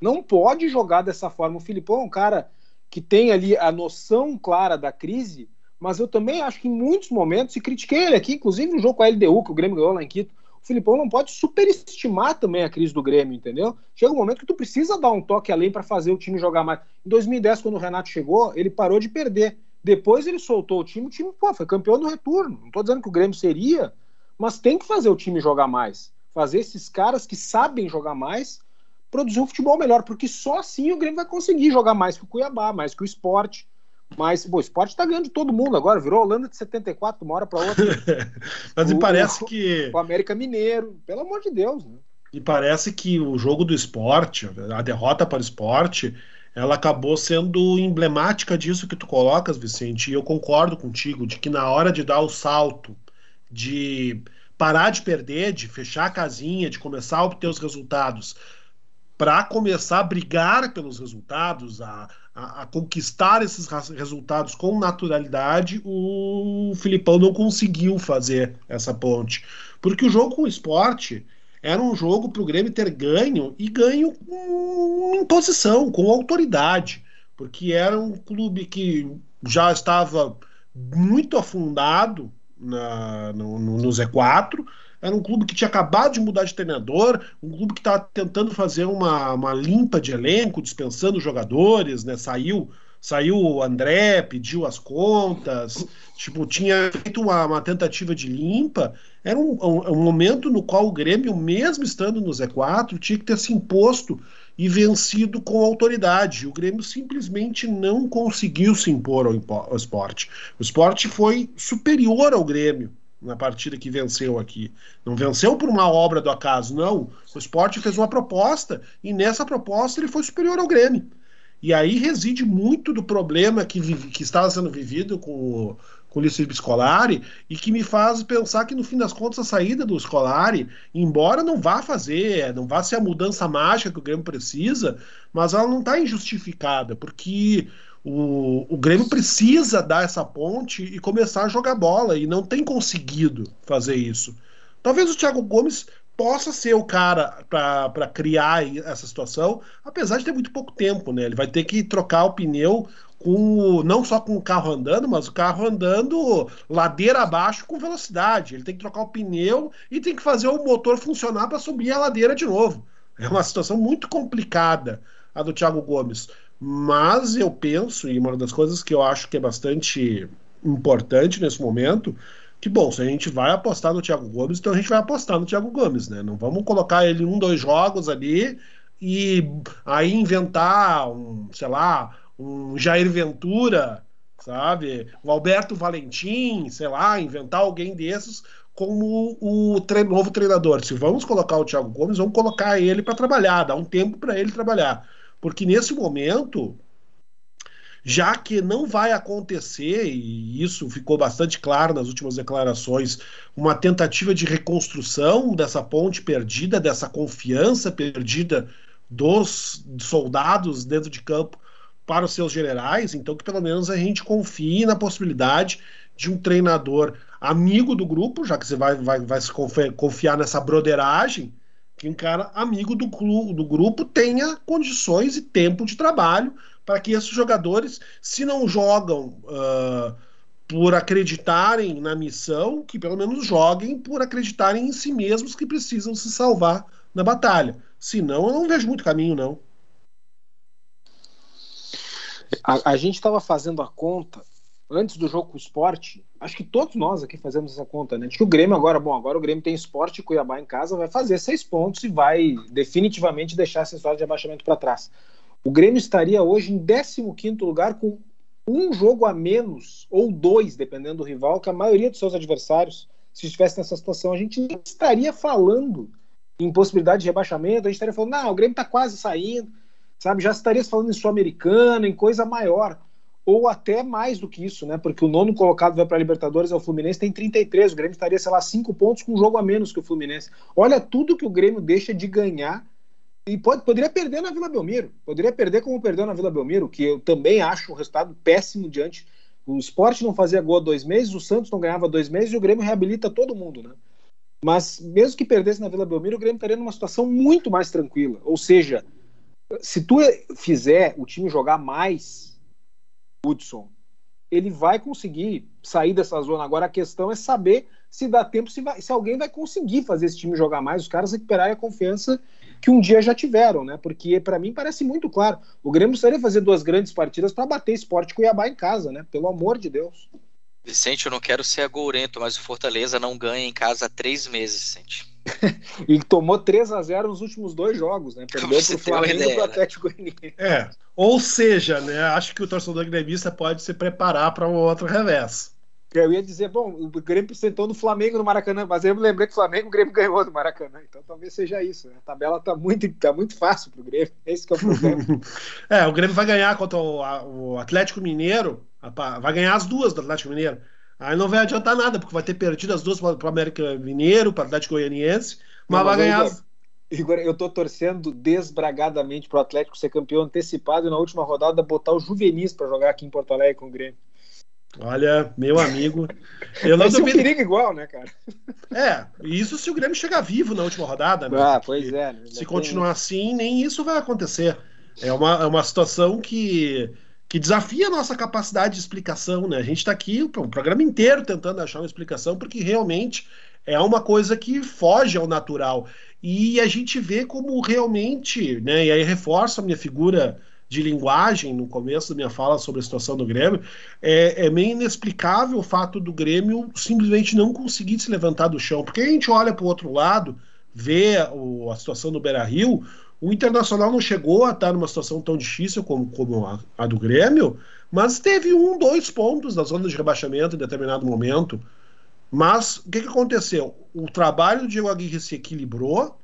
Não pode jogar dessa forma. O Filipão é um cara que tem ali a noção clara da crise, mas eu também acho que em muitos momentos, e critiquei ele aqui, inclusive no jogo com a LDU, que o Grêmio ganhou lá em Quito, o Filipão não pode superestimar também a crise do Grêmio, entendeu? Chega um momento que tu precisa dar um toque além para fazer o time jogar mais. Em 2010, quando o Renato chegou, ele parou de perder. Depois ele soltou o time, o time pô, foi campeão do retorno. Não estou dizendo que o Grêmio seria, mas tem que fazer o time jogar mais. Fazer esses caras que sabem jogar mais produzir um futebol melhor, porque só assim o Grêmio vai conseguir jogar mais que o Cuiabá, mais que o esporte. Mas pô, o esporte está ganhando de todo mundo agora, virou Holanda de 74, de uma hora para outra. mas o, parece que. O América Mineiro, pelo amor de Deus, né? E parece que o jogo do esporte, a derrota para o esporte, ela acabou sendo emblemática disso que tu colocas, Vicente, e eu concordo contigo, de que na hora de dar o salto, de parar de perder, de fechar a casinha, de começar a obter os resultados, para começar a brigar pelos resultados, a, a, a, conquistar esses resultados com naturalidade, o Filipão não conseguiu fazer essa ponte. Porque o jogo com o esporte era um jogo para o Grêmio ter ganho e ganho com imposição, com autoridade, porque era um clube que já estava muito afundado na, no, no Z4. Era um clube que tinha acabado de mudar de treinador, um clube que estava tentando fazer uma, uma limpa de elenco, dispensando jogadores, né? Saiu saiu o André, pediu as contas, tipo, tinha feito uma, uma tentativa de limpa. Era um, um, um, momento no qual o Grêmio, mesmo estando no Z4, tinha que ter se imposto e vencido com autoridade. O Grêmio simplesmente não conseguiu se impor ao, ao esporte. O esporte foi superior ao Grêmio na partida que venceu aqui. Não venceu por uma obra do acaso, não. O esporte fez uma proposta e nessa proposta ele foi superior ao Grêmio. E aí reside muito do problema que, que estava sendo vivido com o, com o Ulisses Scolari e que me faz pensar que no fim das contas a saída do Scolari, embora não vá fazer, não vá ser a mudança mágica que o Grêmio precisa, mas ela não está injustificada, porque o, o Grêmio precisa dar essa ponte e começar a jogar bola e não tem conseguido fazer isso. Talvez o Thiago Gomes possa ser o cara para criar essa situação, apesar de ter muito pouco tempo, né? Ele vai ter que trocar o pneu com não só com o carro andando, mas o carro andando ladeira abaixo com velocidade. Ele tem que trocar o pneu e tem que fazer o motor funcionar para subir a ladeira de novo. É uma situação muito complicada a do Thiago Gomes. Mas eu penso, e uma das coisas que eu acho que é bastante importante nesse momento, que bom, se a gente vai apostar no Thiago Gomes, então a gente vai apostar no Thiago Gomes, né? Não vamos colocar ele um, dois jogos ali e aí inventar um, sei lá, um Jair Ventura sabe? O Alberto Valentim, sei lá, inventar alguém desses como o tre novo treinador. Se vamos colocar o Thiago Gomes, vamos colocar ele para trabalhar, dar um tempo para ele trabalhar. Porque nesse momento, já que não vai acontecer, e isso ficou bastante claro nas últimas declarações, uma tentativa de reconstrução dessa ponte perdida, dessa confiança perdida dos soldados dentro de campo para os seus generais, então que pelo menos a gente confie na possibilidade de um treinador amigo do grupo, já que você vai, vai, vai se confiar nessa broderagem, que um cara amigo do, do grupo tenha condições e tempo de trabalho para que esses jogadores, se não jogam uh, por acreditarem na missão, que pelo menos joguem por acreditarem em si mesmos que precisam se salvar na batalha. Senão, eu não vejo muito caminho, não. A, a gente estava fazendo a conta antes do jogo com o esporte, acho que todos nós aqui fazemos essa conta, né? De que o Grêmio agora, bom, agora o Grêmio tem esporte e Cuiabá em casa, vai fazer seis pontos e vai definitivamente deixar essa história de abaixamento para trás. O Grêmio estaria hoje em 15 lugar com um jogo a menos, ou dois, dependendo do rival, que a maioria dos seus adversários, se estivesse nessa situação, a gente estaria falando em possibilidade de rebaixamento, a gente estaria falando, não, o Grêmio está quase saindo, sabe? Já estaria falando em Sul-Americana, em coisa maior ou até mais do que isso, né? Porque o nono colocado vai para a Libertadores, é o Fluminense, tem 33. O Grêmio estaria, sei lá, 5 pontos com um jogo a menos que o Fluminense. Olha tudo que o Grêmio deixa de ganhar e pode, poderia perder na Vila Belmiro. Poderia perder como perdeu na Vila Belmiro, que eu também acho um resultado péssimo diante. O esporte não fazia gol há dois meses, o Santos não ganhava dois meses e o Grêmio reabilita todo mundo, né? Mas mesmo que perdesse na Vila Belmiro, o Grêmio estaria numa situação muito mais tranquila. Ou seja, se tu fizer o time jogar mais Hudson, ele vai conseguir sair dessa zona. Agora a questão é saber se dá tempo, se, vai, se alguém vai conseguir fazer esse time jogar mais, os caras recuperarem a confiança que um dia já tiveram, né? Porque para mim parece muito claro. O Grêmio precisaria fazer duas grandes partidas para bater esporte Cuiabá em casa, né? Pelo amor de Deus. Vicente, eu não quero ser agourento, mas o Fortaleza não ganha em casa há três meses, Vicente. e tomou 3 a 0 nos últimos dois jogos, né? Perdeu para o Flamengo e pro Atlético Goianiense. É, ou seja, né? Acho que o torcedor gremista pode se preparar para um outro revés. Eu ia dizer, bom, o Grêmio sentou no Flamengo no Maracanã, mas eu me lembrei que o Flamengo o Grêmio ganhou no Maracanã, então talvez seja isso. Né? A tabela tá muito, tá muito fácil pro Grêmio, esse é o problema. é, o Grêmio vai ganhar contra o, o Atlético Mineiro, vai ganhar as duas do Atlético Mineiro. Aí não vai adiantar nada, porque vai ter perdido as duas para o América Mineiro, para o Atlético Goianiense, mas não, vai ganhar. As... Igor, eu tô torcendo desbragadamente para o Atlético ser campeão antecipado e na última rodada botar o Juvenis para jogar aqui em Porto Alegre com o Grêmio. Olha, meu amigo. Eu não duvido... um perigo igual, né, cara? É, isso se o Grêmio chegar vivo na última rodada, né? Ah, pois é. Né? Se continuar assim, nem isso vai acontecer. É uma, é uma situação que que desafia a nossa capacidade de explicação, né? A gente está aqui o programa inteiro tentando achar uma explicação, porque realmente é uma coisa que foge ao natural. E a gente vê como realmente, né? E aí reforça a minha figura de linguagem no começo da minha fala sobre a situação do Grêmio, é, é meio inexplicável o fato do Grêmio simplesmente não conseguir se levantar do chão. Porque a gente olha para o outro lado, vê o, a situação do Beira Rio, o Internacional não chegou a estar numa situação tão difícil como, como a, a, do Grêmio, mas teve um, dois pontos na zona de rebaixamento em determinado momento. Mas o que, que aconteceu? O trabalho do Diego Aguirre se equilibrou,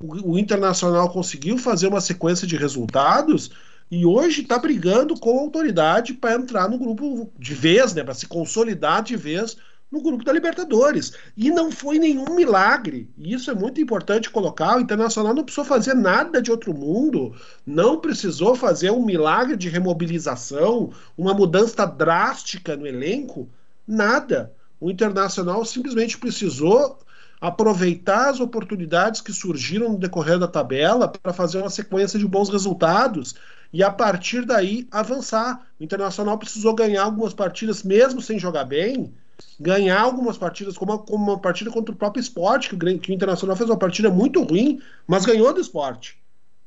o, o Internacional conseguiu fazer uma sequência de resultados e hoje está brigando com a autoridade para entrar no grupo de vez, né, para se consolidar de vez no grupo da Libertadores. E não foi nenhum milagre. E isso é muito importante colocar. O Internacional não precisou fazer nada de outro mundo, não precisou fazer um milagre de remobilização, uma mudança drástica no elenco. Nada. O Internacional simplesmente precisou aproveitar as oportunidades que surgiram no decorrer da tabela para fazer uma sequência de bons resultados e a partir daí avançar. O Internacional precisou ganhar algumas partidas, mesmo sem jogar bem, ganhar algumas partidas, como, como uma partida contra o próprio esporte, que o, que o Internacional fez uma partida muito ruim, mas ganhou do esporte.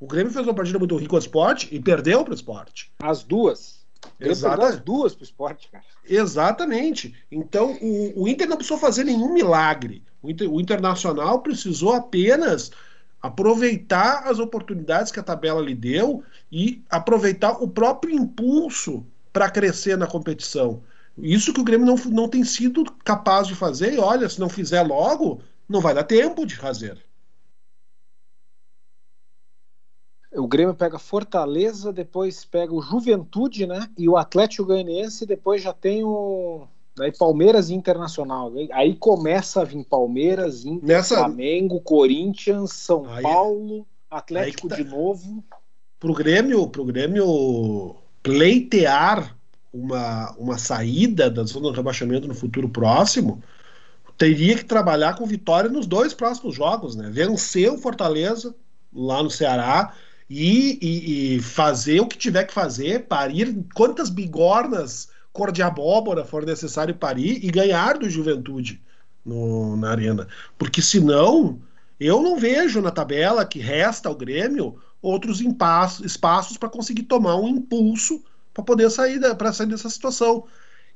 O Grêmio fez uma partida muito ruim com o esporte e perdeu para o esporte. As duas. Exato. As duas para o esporte, cara. Exatamente. Então, o, o, Inter não precisou fazer nenhum milagre. O, Inter, o Internacional precisou apenas aproveitar as oportunidades que a tabela lhe deu e aproveitar o próprio impulso para crescer na competição. Isso que o Grêmio não, não tem sido capaz de fazer, e olha, se não fizer logo, não vai dar tempo de fazer. O Grêmio pega Fortaleza, depois pega o Juventude, né? E o Atlético Goianiense, depois já tem o Daí Palmeiras e Internacional. Aí começa a vir Palmeiras, Inter, Nessa... Flamengo, Corinthians, São aí... Paulo, Atlético tá... de novo. Pro Grêmio, pro Grêmio pleitear uma, uma saída da zona de rebaixamento no futuro próximo, teria que trabalhar com vitória nos dois próximos jogos, né? Vencer o Fortaleza lá no Ceará e, e, e fazer o que tiver que fazer, parir quantas bigornas cor de abóbora for necessário parir e ganhar do Juventude no, na arena. Porque senão, eu não vejo na tabela que resta ao Grêmio outros espaços para conseguir tomar um impulso para poder sair, para sair dessa situação.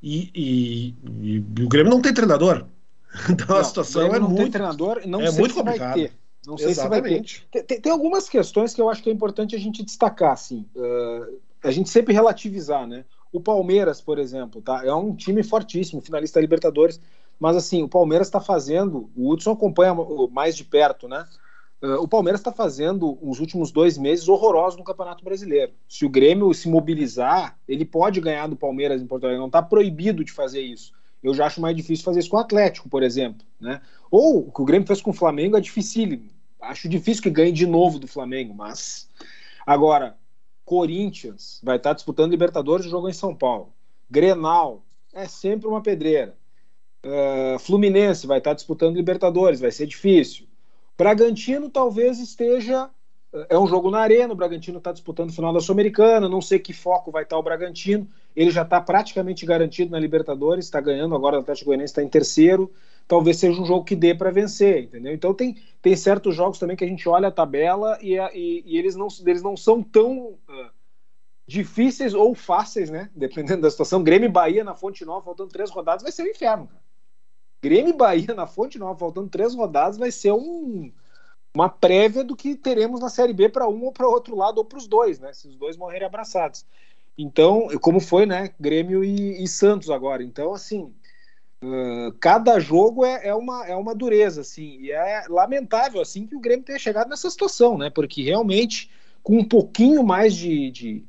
E, e, e, o Grêmio não tem treinador. Então não, a situação é muito. treinador, não é sei muito se complicado. vai ter. Não sei Exatamente. se vai ter. Tem, tem, algumas questões que eu acho que é importante a gente destacar, assim. Uh, a gente sempre relativizar, né? O Palmeiras, por exemplo, tá? É um time fortíssimo, finalista da Libertadores. Mas assim, o Palmeiras está fazendo. O Hudson acompanha mais de perto, né? Uh, o Palmeiras está fazendo os últimos dois meses horrorosos no Campeonato Brasileiro. Se o Grêmio se mobilizar, ele pode ganhar do Palmeiras em Porto Alegre. Não está proibido de fazer isso. Eu já acho mais difícil fazer isso com o Atlético, por exemplo. Né? Ou o que o Grêmio fez com o Flamengo é dificílimo. Acho difícil que ganhe de novo do Flamengo, mas. Agora, Corinthians vai estar disputando Libertadores jogo em São Paulo. Grenal é sempre uma pedreira. Uh, Fluminense vai estar disputando Libertadores, vai ser difícil. Bragantino talvez esteja. É um jogo na arena, o Bragantino está disputando o final da Sul-Americana, não sei que foco vai estar o Bragantino. Ele já está praticamente garantido na Libertadores, está ganhando agora, o Atlético Goianiense está em terceiro talvez seja um jogo que dê para vencer, entendeu? Então tem, tem certos jogos também que a gente olha a tabela e, e, e eles, não, eles não são tão uh, difíceis ou fáceis, né? Dependendo da situação. Grêmio e Bahia na Fonte Nova, faltando três rodadas, vai ser um inferno, cara. Grêmio e Bahia na Fonte Nova, faltando três rodadas, vai ser um, uma prévia do que teremos na Série B para um ou para outro lado, ou para os dois, né? Se os dois morrerem abraçados. Então, como foi, né? Grêmio e, e Santos agora. Então, assim, Uh, cada jogo é, é, uma, é uma dureza, assim, e é lamentável assim que o Grêmio tenha chegado nessa situação, né? Porque realmente, com um pouquinho mais de, de,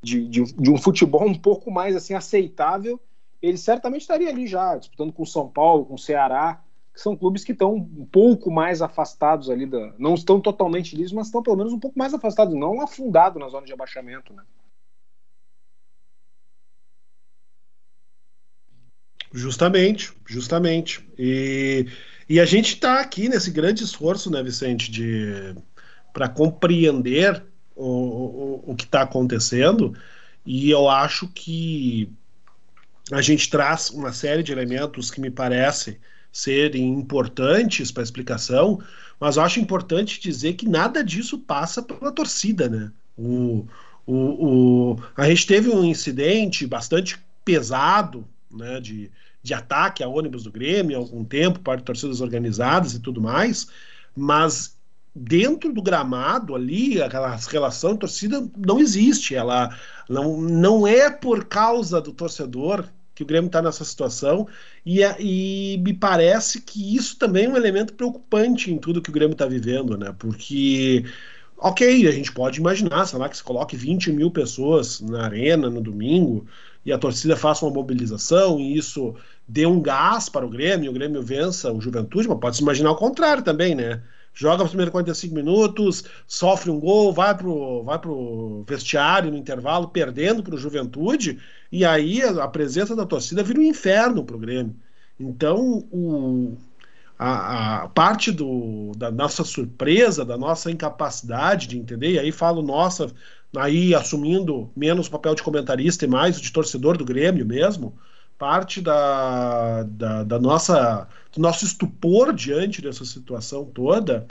de, de, de um futebol um pouco mais assim aceitável, ele certamente estaria ali já, disputando com São Paulo, com o Ceará, que são clubes que estão um pouco mais afastados ali da. Não estão totalmente lisos, mas estão pelo menos um pouco mais afastados, não afundados na zona de abaixamento, né? Justamente, justamente. E, e a gente está aqui nesse grande esforço, né, Vicente, de para compreender o, o, o que está acontecendo. E eu acho que a gente traz uma série de elementos que me parecem serem importantes para a explicação, mas eu acho importante dizer que nada disso passa pela torcida, né? O, o, o, a gente teve um incidente bastante pesado né, de, de ataque a ônibus do Grêmio há algum tempo, de torcidas organizadas e tudo mais, mas dentro do gramado ali, aquela relação torcida não existe. Ela não, não é por causa do torcedor que o Grêmio está nessa situação, e, e, me parece que isso também é um elemento preocupante em tudo que o Grêmio está vivendo, né? Porque, ok, a gente pode imaginar, sei lá, que se coloque 20 mil pessoas na arena no domingo, e a torcida faça uma mobilização e isso dê um gás para o Grêmio, o Grêmio vença o Juventude, mas pode-se imaginar o contrário também, né? Joga os primeiros 45 minutos, sofre um gol, vai pro, vai pro vestiário no intervalo, perdendo para o Juventude, e aí a, a, presença da torcida vira um inferno para o Grêmio. Então, o, a, a, parte do, da nossa surpresa, da nossa incapacidade de entender, e aí falo nossa aí assumindo menos papel de comentarista e mais de torcedor do Grêmio mesmo, parte da, da, da, nossa do nosso estupor diante dessa situação toda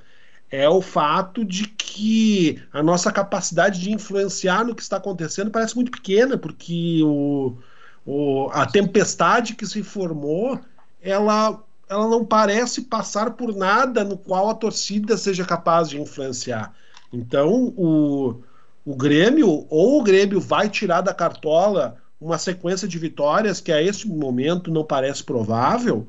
é o fato de que a nossa capacidade de influenciar no que está acontecendo parece muito pequena, porque o, o, a tempestade que se formou ela, ela não parece passar por nada no qual a torcida seja capaz de influenciar. Então, o, o Grêmio, ou o Grêmio vai tirar da cartola uma sequência de vitórias que a este momento não parece provável,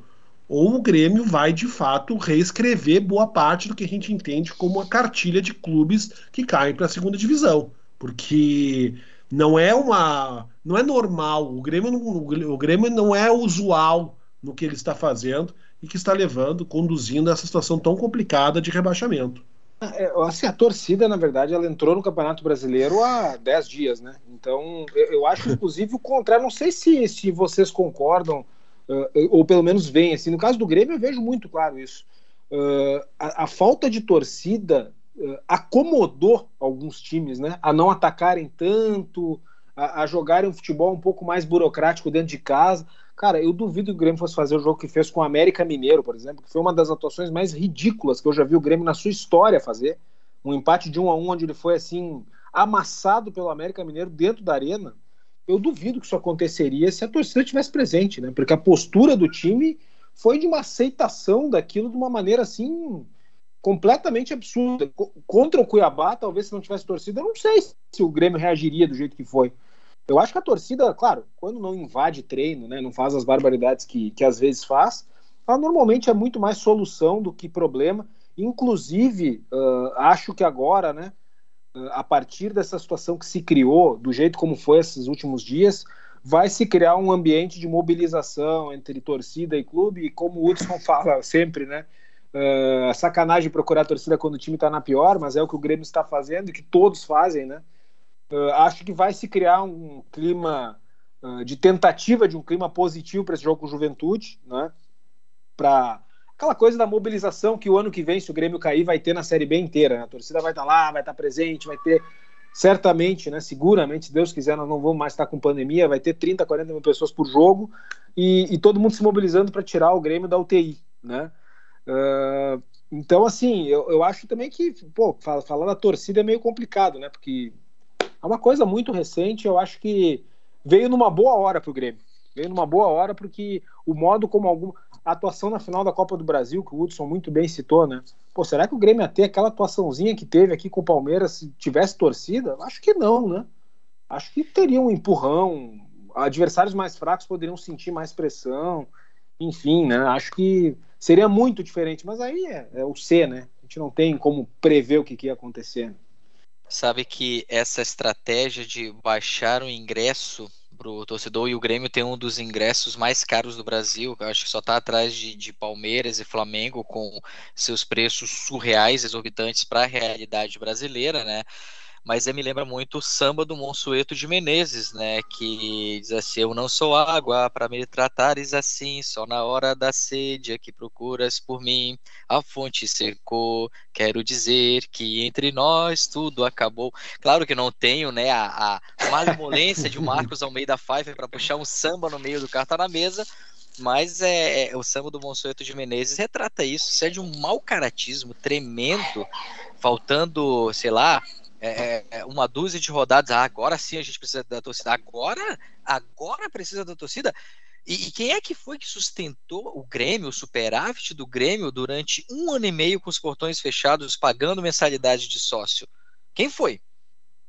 ou o Grêmio vai de fato reescrever boa parte do que a gente entende como a cartilha de clubes que caem para a segunda divisão, porque não é uma, não é normal. O Grêmio, não, o Grêmio não é usual no que ele está fazendo e que está levando, conduzindo essa situação tão complicada de rebaixamento. É, assim, a torcida, na verdade, ela entrou no Campeonato Brasileiro há 10 dias, né? Então, eu, acho, inclusive, o contrário. Não sei se, se vocês concordam, uh, ou pelo menos veem. Assim, no caso do Grêmio, eu vejo muito claro isso. Uh, a, a, falta de torcida uh, acomodou alguns times, né? A não atacarem tanto, a, a jogarem um futebol um pouco mais burocrático dentro de casa. Cara, eu duvido que o Grêmio fosse fazer o jogo que fez com o América Mineiro, por exemplo, que foi uma das atuações mais ridículas que eu já vi o Grêmio na sua história fazer. Um empate de um a um, onde ele foi assim, amassado pelo América Mineiro dentro da arena. Eu duvido que isso aconteceria se a torcida estivesse presente, né? Porque a postura do time foi de uma aceitação daquilo de uma maneira assim completamente absurda. Contra o Cuiabá, talvez se não tivesse torcida, eu não sei se o Grêmio reagiria do jeito que foi. Eu acho que a torcida, claro, quando não invade treino, né, não faz as barbaridades que, que às vezes faz, ela normalmente é muito mais solução do que problema. Inclusive, uh, acho que agora, né, uh, a partir dessa situação que se criou, do jeito como foi esses últimos dias, vai se criar um ambiente de mobilização entre torcida e clube, e como o Hudson fala sempre, né? Uh, sacanagem procurar a torcida quando o time está na pior, mas é o que o Grêmio está fazendo e que todos fazem, né? Uh, acho que vai se criar um clima uh, de tentativa de um clima positivo para esse jogo com Juventude, né? Para aquela coisa da mobilização que o ano que vem, se o Grêmio cair, vai ter na Série B inteira. Né? A torcida vai estar tá lá, vai estar tá presente, vai ter certamente, né? Seguramente, se Deus quiser, nós não vamos mais estar com pandemia, vai ter 30, 40 mil pessoas por jogo e, e todo mundo se mobilizando para tirar o Grêmio da UTI, né? Uh, então, assim, eu, eu acho também que, pô, falar da torcida é meio complicado, né? Porque é uma coisa muito recente, eu acho que veio numa boa hora para o Grêmio. Veio numa boa hora porque o modo como alguma a atuação na final da Copa do Brasil, que o Hudson muito bem citou, né? Pô, será que o Grêmio ia ter aquela atuaçãozinha que teve aqui com o Palmeiras se tivesse torcida? Acho que não, né? Acho que teria um empurrão, adversários mais fracos poderiam sentir mais pressão, enfim, né? Acho que seria muito diferente, mas aí é, é o C, né? A gente não tem como prever o que, que ia acontecer. Né? Sabe que essa estratégia de baixar o ingresso para o torcedor e o Grêmio tem um dos ingressos mais caros do Brasil, eu acho que só está atrás de, de, Palmeiras e Flamengo com seus preços surreais, exorbitantes para a realidade brasileira, né? Mas me lembra muito o samba do Monsueto de Menezes, né? Que diz assim: Eu não sou água para me tratares assim, só na hora da sede é que procuras por mim. A fonte secou, quero dizer que entre nós tudo acabou. Claro que não tenho, né, a, a malemolência de Marcos Almeida Pfeiffer para puxar um samba no meio do carta na mesa, mas é, é, o samba do Monsueto de Menezes retrata isso. Isso é de um mau caratismo tremendo, faltando, sei lá, é, é, é, uma dúzia de rodadas. Ah, agora sim a gente precisa da torcida. Agora, agora precisa da torcida. E, e, quem é que foi que sustentou o Grêmio, o superávit do Grêmio, durante um ano e meio com os portões fechados, pagando mensalidade de sócio? Quem foi?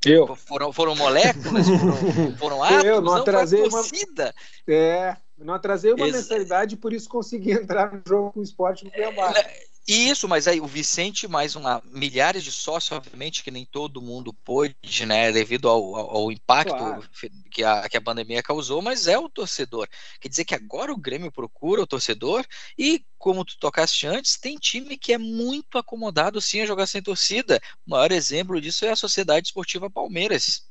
Eu. Foram, foram moléculas? Foram, foram átomos? Eu não atrasei não, torcida. Uma... É, não atrasei uma Ex mensalidade, por isso consegui entrar no jogo com o esporte no Cuiabá. É, isso, mas aí o Vicente, mais uma, milhares de sócios, obviamente que nem todo mundo pôde, né, devido ao, ao, ao impacto claro. que, a, que a pandemia causou, mas é o torcedor. Quer dizer que agora o Grêmio procura o torcedor e, como tu tocaste antes, tem time que é muito acomodado sim a jogar sem torcida. O maior exemplo disso é a Sociedade Esportiva Palmeiras.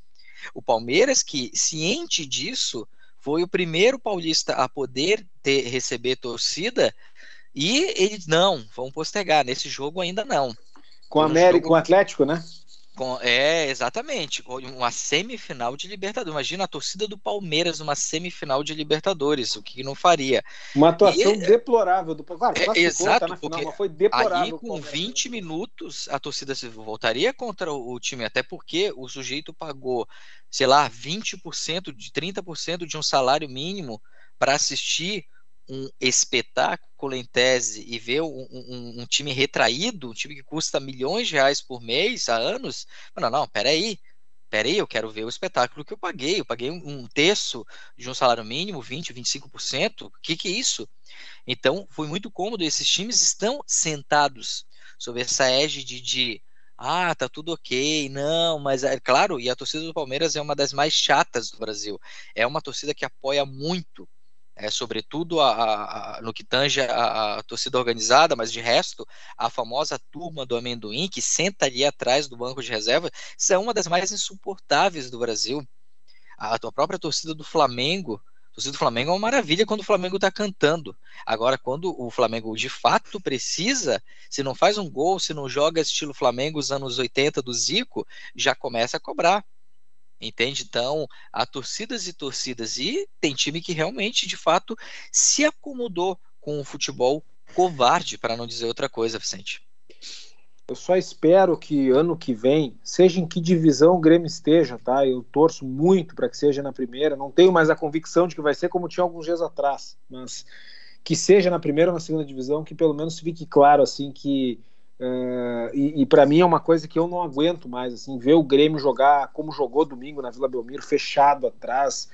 O Palmeiras, que ciente disso, foi o primeiro paulista a poder ter, receber torcida e eles não, vão postergar. Nesse jogo ainda não. Com o América, com o Atlético, né? Com, é, exatamente. Uma semifinal de Libertadores. Imagina a torcida do Palmeiras numa semifinal de Libertadores, o que não faria. Uma atuação e, deplorável do Palmeiras. Claro, é, exato, tá porque final, foi deplorável. Aí, com 20 minutos, a torcida se voltaria contra o time, até porque o sujeito pagou, sei lá, 20%, de 30% de um salário mínimo para assistir um espetáculo em tese e ver um, um, um, time retraído, um time que custa milhões de reais por mês há anos, não, não, peraí. peraí, eu quero ver o espetáculo que eu paguei. Eu paguei um terço de um salário mínimo, 20%, 25%. O que, que é isso? Então, foi muito cômodo. Esses times estão sentados sob essa égide de ah, tá tudo ok, não, mas é claro, e a torcida do Palmeiras é uma das mais chatas do Brasil. É uma torcida que apoia muito é, sobretudo a, a, a, no que tange a, torcida organizada, mas de resto, a famosa turma do amendoim que senta ali atrás do banco de reserva, isso é uma das mais insuportáveis do Brasil. A, tua própria torcida do Flamengo, a torcida do Flamengo é uma maravilha quando o Flamengo está cantando. Agora, quando o Flamengo de fato precisa, se não faz um gol, se não joga estilo Flamengo os anos 80 do Zico, já começa a cobrar. Entende? Então, há torcidas e torcidas, e tem time que realmente, de fato, se acomodou com o futebol covarde, para não dizer outra coisa, Vicente. Eu só espero que ano que vem, seja em que divisão o Grêmio esteja, tá? Eu torço muito para que seja na primeira. Não tenho mais a convicção de que vai ser como tinha alguns dias atrás, mas que seja na primeira ou na segunda divisão, que pelo menos fique claro assim que Uh, e, e para mim é uma coisa que eu não aguento mais, assim, ver o Grêmio jogar como jogou domingo na Vila Belmiro, fechado atrás,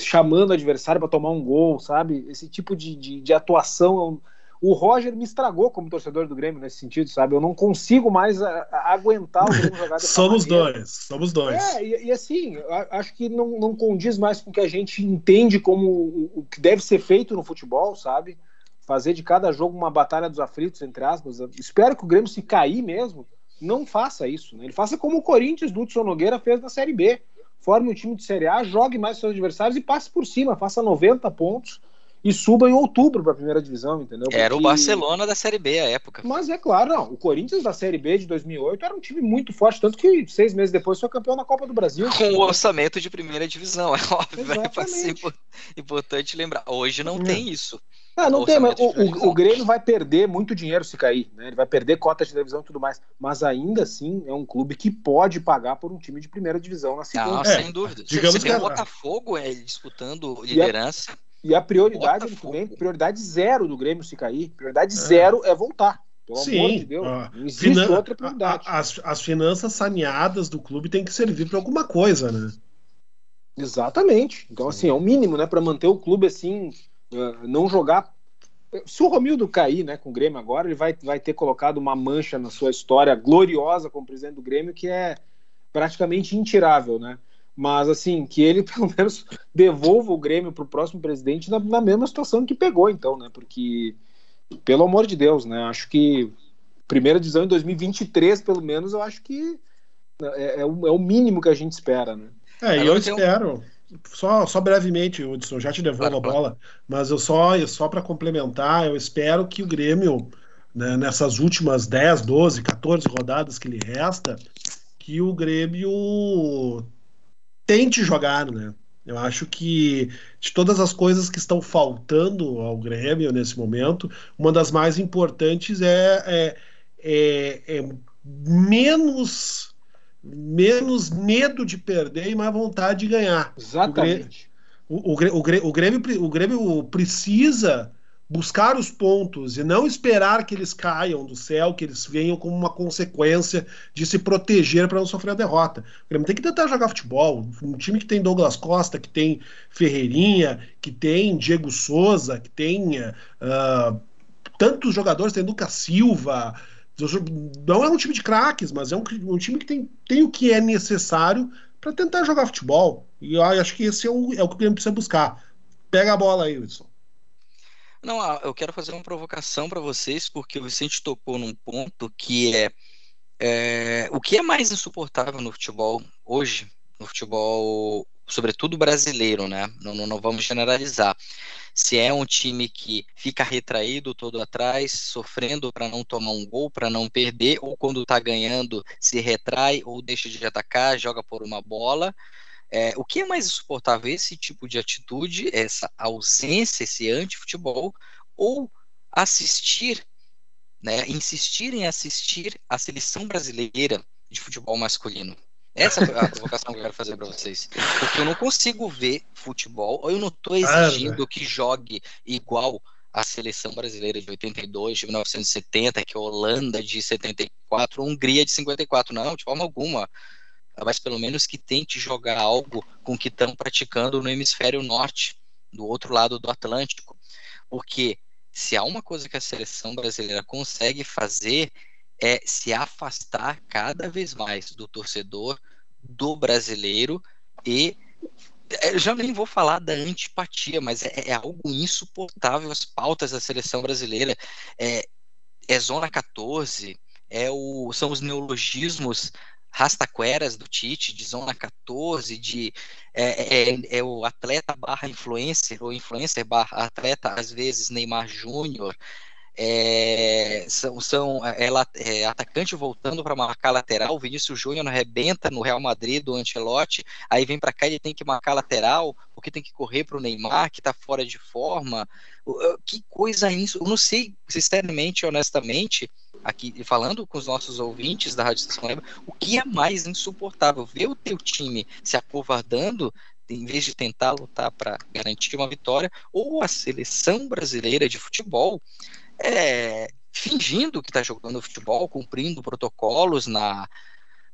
chamando o adversário para tomar um gol, sabe? Esse tipo de, de, de atuação. O Roger me estragou como torcedor do Grêmio nesse sentido, sabe? Eu não consigo mais a, a aguentar o Grêmio jogar dessa Somos maneira. dois, somos dois. É, e, e assim, acho que não, não condiz mais com o que a gente entende como o, o que deve ser feito no futebol, sabe? Fazer de cada jogo uma batalha dos aflitos, entre aspas. espero que o Grêmio, se cair mesmo, não faça isso. Né? Ele faça como o Corinthians do Hudson Nogueira fez na Série B. Forme um time de Série A, jogue mais seus adversários e passe por cima, faça 90 pontos e suba em outubro para a primeira divisão, entendeu? Porque... Era o Barcelona da Série B à época. Mas é claro, não. O Corinthians da Série B de 2008 era um time muito forte, tanto que seis meses depois foi campeão da Copa do Brasil. Com o orçamento de primeira divisão, é óbvio. É importante lembrar. Hoje não é. tem isso. Ah, não tem, mas o, o, o, Grêmio vai perder muito dinheiro se cair, né? Ele vai perder cotas de televisão e tudo mais. Mas ainda assim é um clube que pode pagar por um time de primeira divisão na segunda. Não, é, sem dúvida. Digamos você que o Botafogo é disputando liderança. E a, e a prioridade que vem, prioridade zero do Grêmio se cair, prioridade é. zero é voltar. Pelo Sim, amor de Deus. Não existe finan... outra prioridade. As, as finanças saneadas do clube têm que servir para alguma coisa, né? Exatamente. Então, assim, é o mínimo, né? Para manter o clube assim ah, não jogar. Se o Romildo cair né, com o Grêmio agora, ele vai, vai ter colocado uma mancha na sua história gloriosa como presidente do Grêmio que é praticamente intirável, né? Mas assim, que ele pelo menos devolva o Grêmio para o próximo presidente na, na, mesma situação que pegou, então, né? Porque, pelo amor de Deus, né? Acho que primeira divisão em 2023, pelo menos, eu acho que é, é, o, é o mínimo que a gente espera, né? É, e eu espero. Só, só brevemente, Hudson, já te devolvo claro, a bola, mas eu só, só para complementar, eu espero que o Grêmio, né, nessas últimas 10, 12, 14 rodadas que lhe resta, que o Grêmio tente jogar, né? Eu acho que de todas as coisas que estão faltando ao Grêmio nesse momento, uma das mais importantes é, é, é, é menos menos medo de perder e mais vontade de ganhar. Exatamente. O, o, o, o, Grêmio, o Grêmio precisa buscar os pontos e não esperar que eles caiam do céu, que eles venham como uma consequência de se proteger para não sofrer a derrota. O Grêmio tem que tentar jogar futebol. Um time que tem Douglas Costa, que tem Ferreirinha, que tem Diego Souza, que tem uh, tantos jogadores, tem Lucas Silva, não é um time de craques, mas é um, um, time que tem, tem o que é necessário para tentar jogar futebol. E eu acho que esse é o, é o que o Grêmio precisa buscar. Pega a bola aí, Wilson. Não, ah, eu quero fazer uma provocação para vocês, porque o Vicente tocou num ponto que é, é, o que é mais insuportável no futebol hoje, no futebol, sobretudo brasileiro, né? Não, não, não vamos generalizar se é um time que fica retraído todo atrás, sofrendo para não tomar um gol, para não perder, ou quando está ganhando se retrai ou deixa de atacar, joga por uma bola. É, o que é mais insuportável? Esse tipo de atitude, essa ausência, esse anti-futebol, ou assistir, né, insistir em assistir a seleção brasileira de futebol masculino. Essa é a provocação que eu quero fazer para vocês. Porque eu não consigo ver futebol, ou eu não estou exigindo ah, que jogue igual a seleção brasileira de 82, de 1970, que é a Holanda de 74, a Hungria de 54. Não, de forma alguma. mas pelo menos que tente jogar algo com o que estão praticando no hemisfério norte, do outro lado do Atlântico. Porque se há uma coisa que a seleção brasileira consegue fazer é se afastar cada vez mais do torcedor, do brasileiro e é, eu já nem vou falar da antipatia, mas é, é algo insuportável as pautas da seleção brasileira. É, é zona 14, é o, são os neologismos rastaqueras do Tite, de zona 14, de é, é, é, o atleta barra influencer, ou influencer barra atleta, às vezes Neymar Júnior, é, são, são é, é, atacante voltando para marcar lateral, o Vinícius Júnior arrebenta no Real Madrid do Ancelotti, aí vem para cá ele tem que marcar lateral, porque tem que correr para o Neymar, que está fora de forma, que coisa isso, eu não sei, sinceramente, honestamente, aqui falando com os nossos ouvintes da Rádio Estação Web, o que é mais insuportável? Ver o teu time se acovardando em vez de tentar lutar para garantir uma vitória, ou a seleção brasileira de futebol é, fingindo que está jogando futebol, cumprindo protocolos na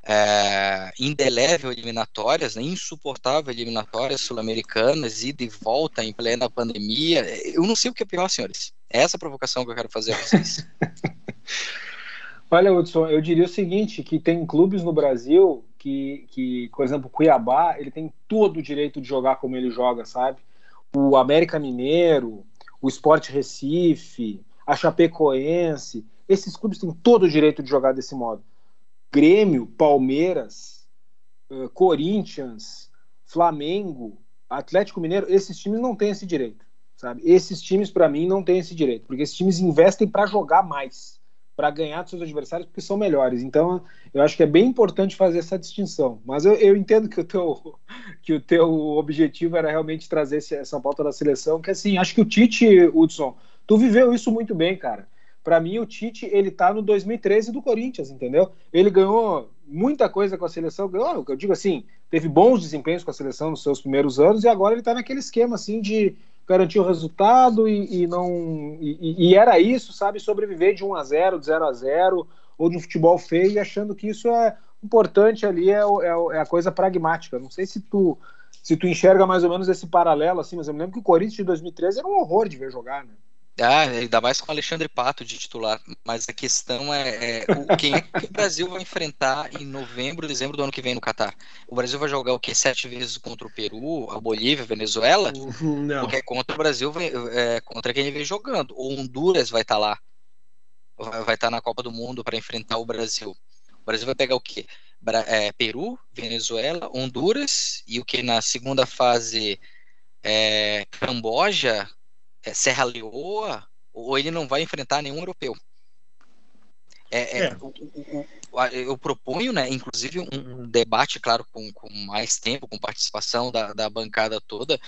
é, indelével eliminatórias, né, insuportável eliminatórias sul-americanas, e volta em plena pandemia. Eu não sei o que é pior, senhores. É essa a provocação que eu quero fazer a vocês. Olha, Hudson, eu diria o seguinte, que tem clubes no Brasil que, que, por exemplo, Cuiabá, ele tem todo o direito de jogar como ele joga, sabe? O América Mineiro, o Sport Recife, a Chapecoense, esses clubes têm todo o direito de jogar desse modo. Grêmio, Palmeiras, uh, Corinthians, Flamengo, Atlético Mineiro, esses times não têm esse direito, sabe? Esses times para mim não têm esse direito, porque esses times investem para jogar mais, para ganhar dos seus adversários porque são melhores. Então, eu acho que é bem importante fazer essa distinção. Mas eu, eu entendo que o teu que o teu objetivo era realmente trazer essa pauta da seleção, que assim, acho que o Tite, Hudson, tu viveu isso muito bem, cara. Para mim, o Tite, ele tá no 2013 do Corinthians, entendeu? Ele ganhou muita coisa com a seleção, ganhou, eu digo assim, teve bons desempenhos com a seleção nos seus primeiros anos e agora ele tá naquele esquema assim de garantir o resultado e, e não e, e, era isso, sabe, sobreviver de 1 a 0, de 0 a 0 ou de um futebol feio e achando que isso é importante ali é, é, é a coisa pragmática. Não sei se tu se tu enxerga mais ou menos esse paralelo assim, mas eu me lembro que o Corinthians de 2013 era um horror de ver jogar, né? Ah, ainda mais com o Alexandre Pato de titular. Mas a questão é, é o, quem é que o Brasil vai enfrentar em novembro, dezembro do ano que vem no Catar? O Brasil vai jogar o quê? Sete vezes contra o Peru, a Bolívia, a Venezuela? Não. Porque é contra o Brasil, é, contra quem ele vem jogando. O Honduras vai estar tá lá. Vai estar tá na Copa do Mundo para enfrentar o Brasil. O Brasil vai pegar o quê? É, Peru, Venezuela, Honduras e o que na segunda fase é, Camboja, é, Serra Leoa, ou ele não vai enfrentar nenhum europeu. É, é, é. Eu proponho, né, inclusive, um, um debate, claro, com, com, mais tempo, com participação da, da, bancada toda,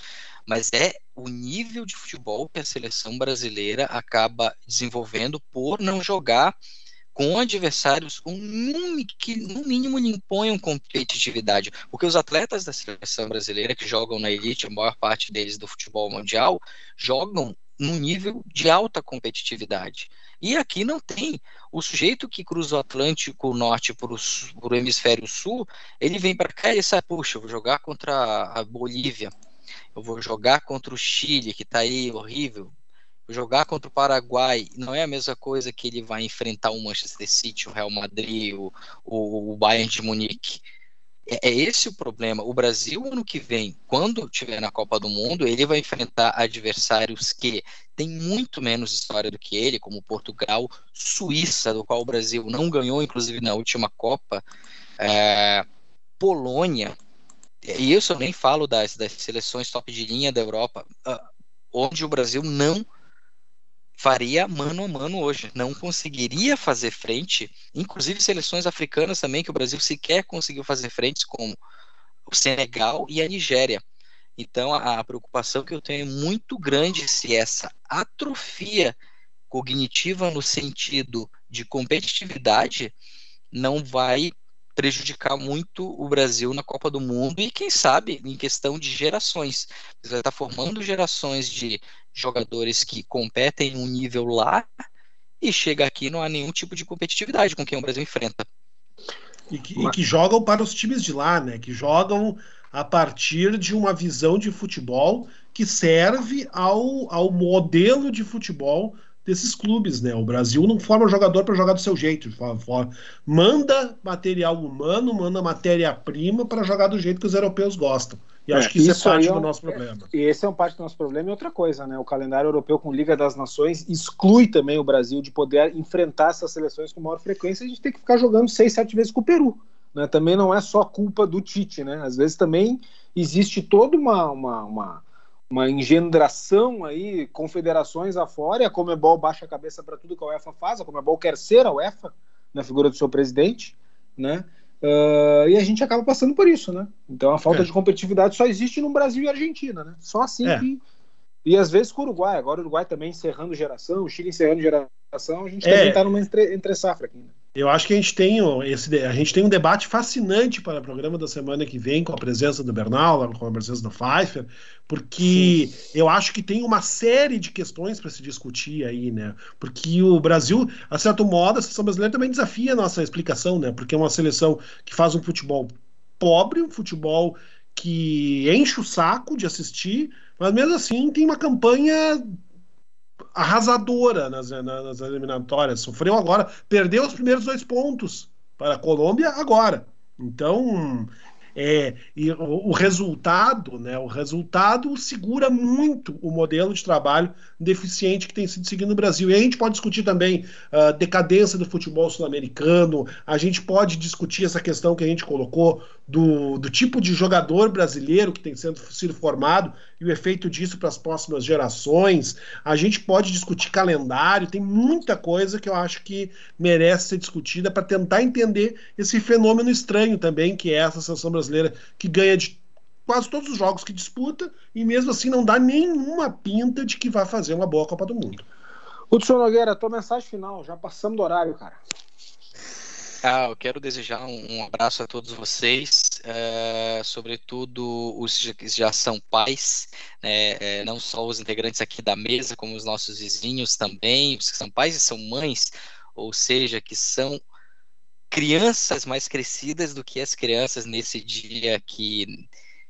mas é o nível de futebol que a seleção brasileira acaba desenvolvendo por não jogar com adversários um, que, no mínimo, lhe imponham competitividade. Porque os atletas da seleção brasileira que jogam na elite, a maior parte deles do futebol mundial, jogam num nível de alta competitividade. E aqui não tem. O sujeito que cruza o Atlântico Norte para o hemisfério sul, ele vem para cá e sai, puxa, eu vou jogar contra a Bolívia, eu vou jogar contra o Chile, que está aí horrível, jogar contra o Paraguai não é a mesma coisa que ele vai enfrentar o Manchester City, o Real Madrid, o, o, o Bayern de Munique. É, é, esse o problema. O Brasil, ano que vem, quando estiver na Copa do Mundo, ele vai enfrentar adversários que têm muito menos história do que ele, como Portugal, Suíça, do qual o Brasil não ganhou, inclusive na última Copa, é, Polônia. E isso eu nem falo das, das seleções top de linha da Europa, ah, onde o Brasil não faria mano a mano hoje. Não conseguiria fazer frente, inclusive seleções africanas também, que o Brasil sequer conseguiu fazer frente, como o Senegal e a Nigéria. Então, a, a preocupação que eu tenho é muito grande se essa atrofia cognitiva no sentido de competitividade não vai prejudicar muito o Brasil na Copa do Mundo e quem sabe em questão de gerações. Você vai estar formando gerações de jogadores que competem em um nível lá e chega aqui não há nenhum tipo de competitividade com quem o Brasil enfrenta. E que, e que jogam para os times de lá, né? Que jogam a partir de uma visão de futebol que serve ao, ao modelo de futebol desses clubes, né? O Brasil não forma jogador para jogar do seu jeito, manda material humano, manda matéria-prima para jogar do jeito que os europeus gostam. E é, acho que isso, isso é parte é um, do nosso problema. E esse é um parte do nosso problema e outra coisa, né? O calendário europeu com Liga das Nações exclui também o Brasil de poder enfrentar essas seleções com maior frequência. A gente tem que ficar jogando seis, sete vezes com o Peru. Né? Também não é só culpa do Tite, né? Às vezes também existe toda uma, uma, uma uma engendração aí, confederações afora, e a Comebol baixa a cabeça para tudo que a UEFA faz, a Comebol quer ser a UEFA, na figura do seu presidente, né? Uh, e a gente acaba passando por isso, né? Então a falta é. de competitividade só existe no Brasil e Argentina, né? Só assim é. que. E às vezes com o Uruguai, agora o Uruguai também encerrando geração, o Chile encerrando geração, a gente é. também está numa entre, entre safra aqui, né? Eu acho que a gente tem esse, a gente tem um debate fascinante para o programa da semana que vem, com a presença do Bernal, com a presença do Pfeiffer, porque Sim. eu acho que tem uma série de questões para se discutir aí, né? Porque o Brasil, a certo modo, a seleção brasileira também desafia a nossa explicação, né? Porque é uma seleção que faz um futebol pobre, um futebol que enche o saco de assistir, mas mesmo assim tem uma campanha arrasadora nas, nas eliminatórias. Sofreu agora, perdeu os primeiros dois pontos para a Colômbia agora. Então, é, e o, o, resultado, né, o resultado segura muito o modelo de trabalho deficiente que tem sido seguido no Brasil. E a gente pode discutir também a uh, decadência do futebol sul-americano, a gente pode discutir essa questão que a gente colocou do, do tipo de jogador brasileiro que tem sendo, sido formado e o efeito disso para as próximas gerações. A gente pode discutir calendário, tem muita coisa que eu acho que merece ser discutida para tentar entender esse fenômeno estranho também, que é essa seleção brasileira que ganha de quase todos os jogos que disputa e mesmo assim não dá nenhuma pinta de que vai fazer uma boa Copa do Mundo. Hudson Nogueira, tua mensagem final, já passamos do horário, cara. Ah, eu quero desejar um, abraço a todos vocês, é, sobretudo os que já são pais, né, é, não só os integrantes aqui da mesa, como os nossos vizinhos também, os que são pais e são mães, ou seja, que são crianças mais crescidas do que as crianças nesse dia que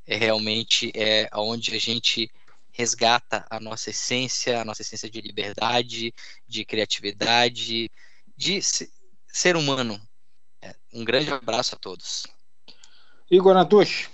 realmente é onde a gente resgata a nossa essência, a nossa essência de liberdade, de criatividade, de ser humano, um grande abraço a todos. Igor Natush.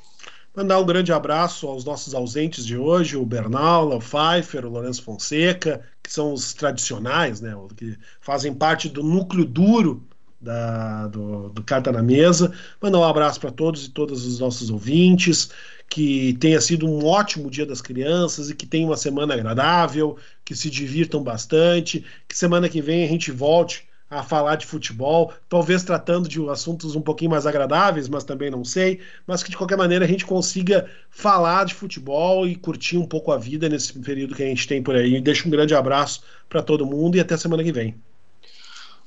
Mandar um grande abraço aos nossos ausentes de hoje, o Bernal, o Pfeiffer, o Lourenço Fonseca, que são os tradicionais, né, que fazem parte do núcleo duro da, do, do Carta na Mesa. Mandar um abraço para todos e todas os nossos ouvintes, que tenha sido um ótimo Dia das Crianças e que tenham uma semana agradável, que se divirtam bastante, que semana que vem a gente volte a falar de futebol, talvez tratando de assuntos um pouquinho mais agradáveis, mas também não sei, mas que de qualquer maneira a gente consiga falar de futebol e curtir um pouco a vida nesse período que a gente tem por aí. Deixo um grande abraço para todo mundo e até semana que vem.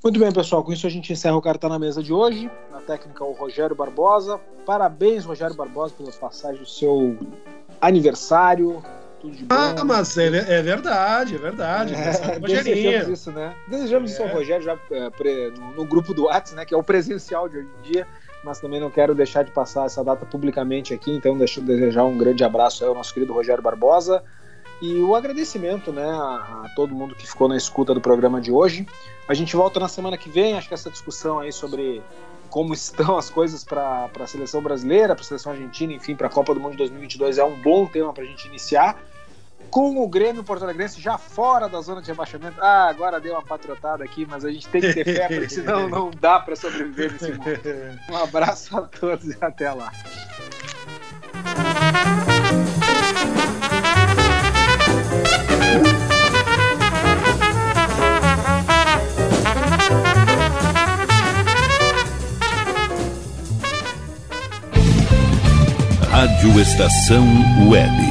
Muito bem, pessoal. Com isso a gente encerra o Carta na Mesa de hoje. Na técnica, o Rogério Barbosa. Parabéns, Rogério Barbosa, pela passagem do seu aniversário tudo de bom. Ah, mas é, é verdade, é verdade. É, desejamos isso, né? Desejamos é. isso ao Rogério já é, no, no, grupo do WhatsApp, né? Que é o presencial de hoje em dia. Mas também não quero deixar de passar essa data publicamente aqui, então deixo eu desejar um grande abraço ao nosso querido Rogério Barbosa e o agradecimento né, a, a, todo mundo que ficou na escuta do programa de hoje. A gente volta na semana que vem, acho que essa discussão aí sobre como estão as coisas para a seleção brasileira, para a seleção argentina, enfim, para a Copa do Mundo de 2022 é um bom tema para a gente iniciar com o Grêmio Porto Alegrense já fora da zona de rebaixamento. Ah, agora deu uma patrotada aqui, mas a gente tem que ter fé, porque senão não dá para sobreviver nesse mundo. Um abraço a todos e até lá. Rádio Estação Web.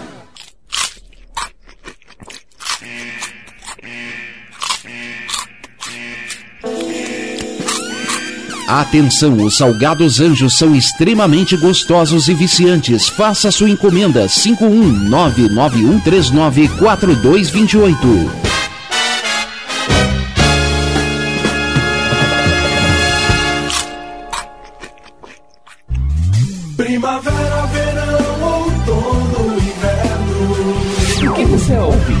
Atenção, os salgados anjos são extremamente gostosos e viciantes. Faça sua encomenda 51991394228. Primavera, verão, outono, inverno. O que você ouve?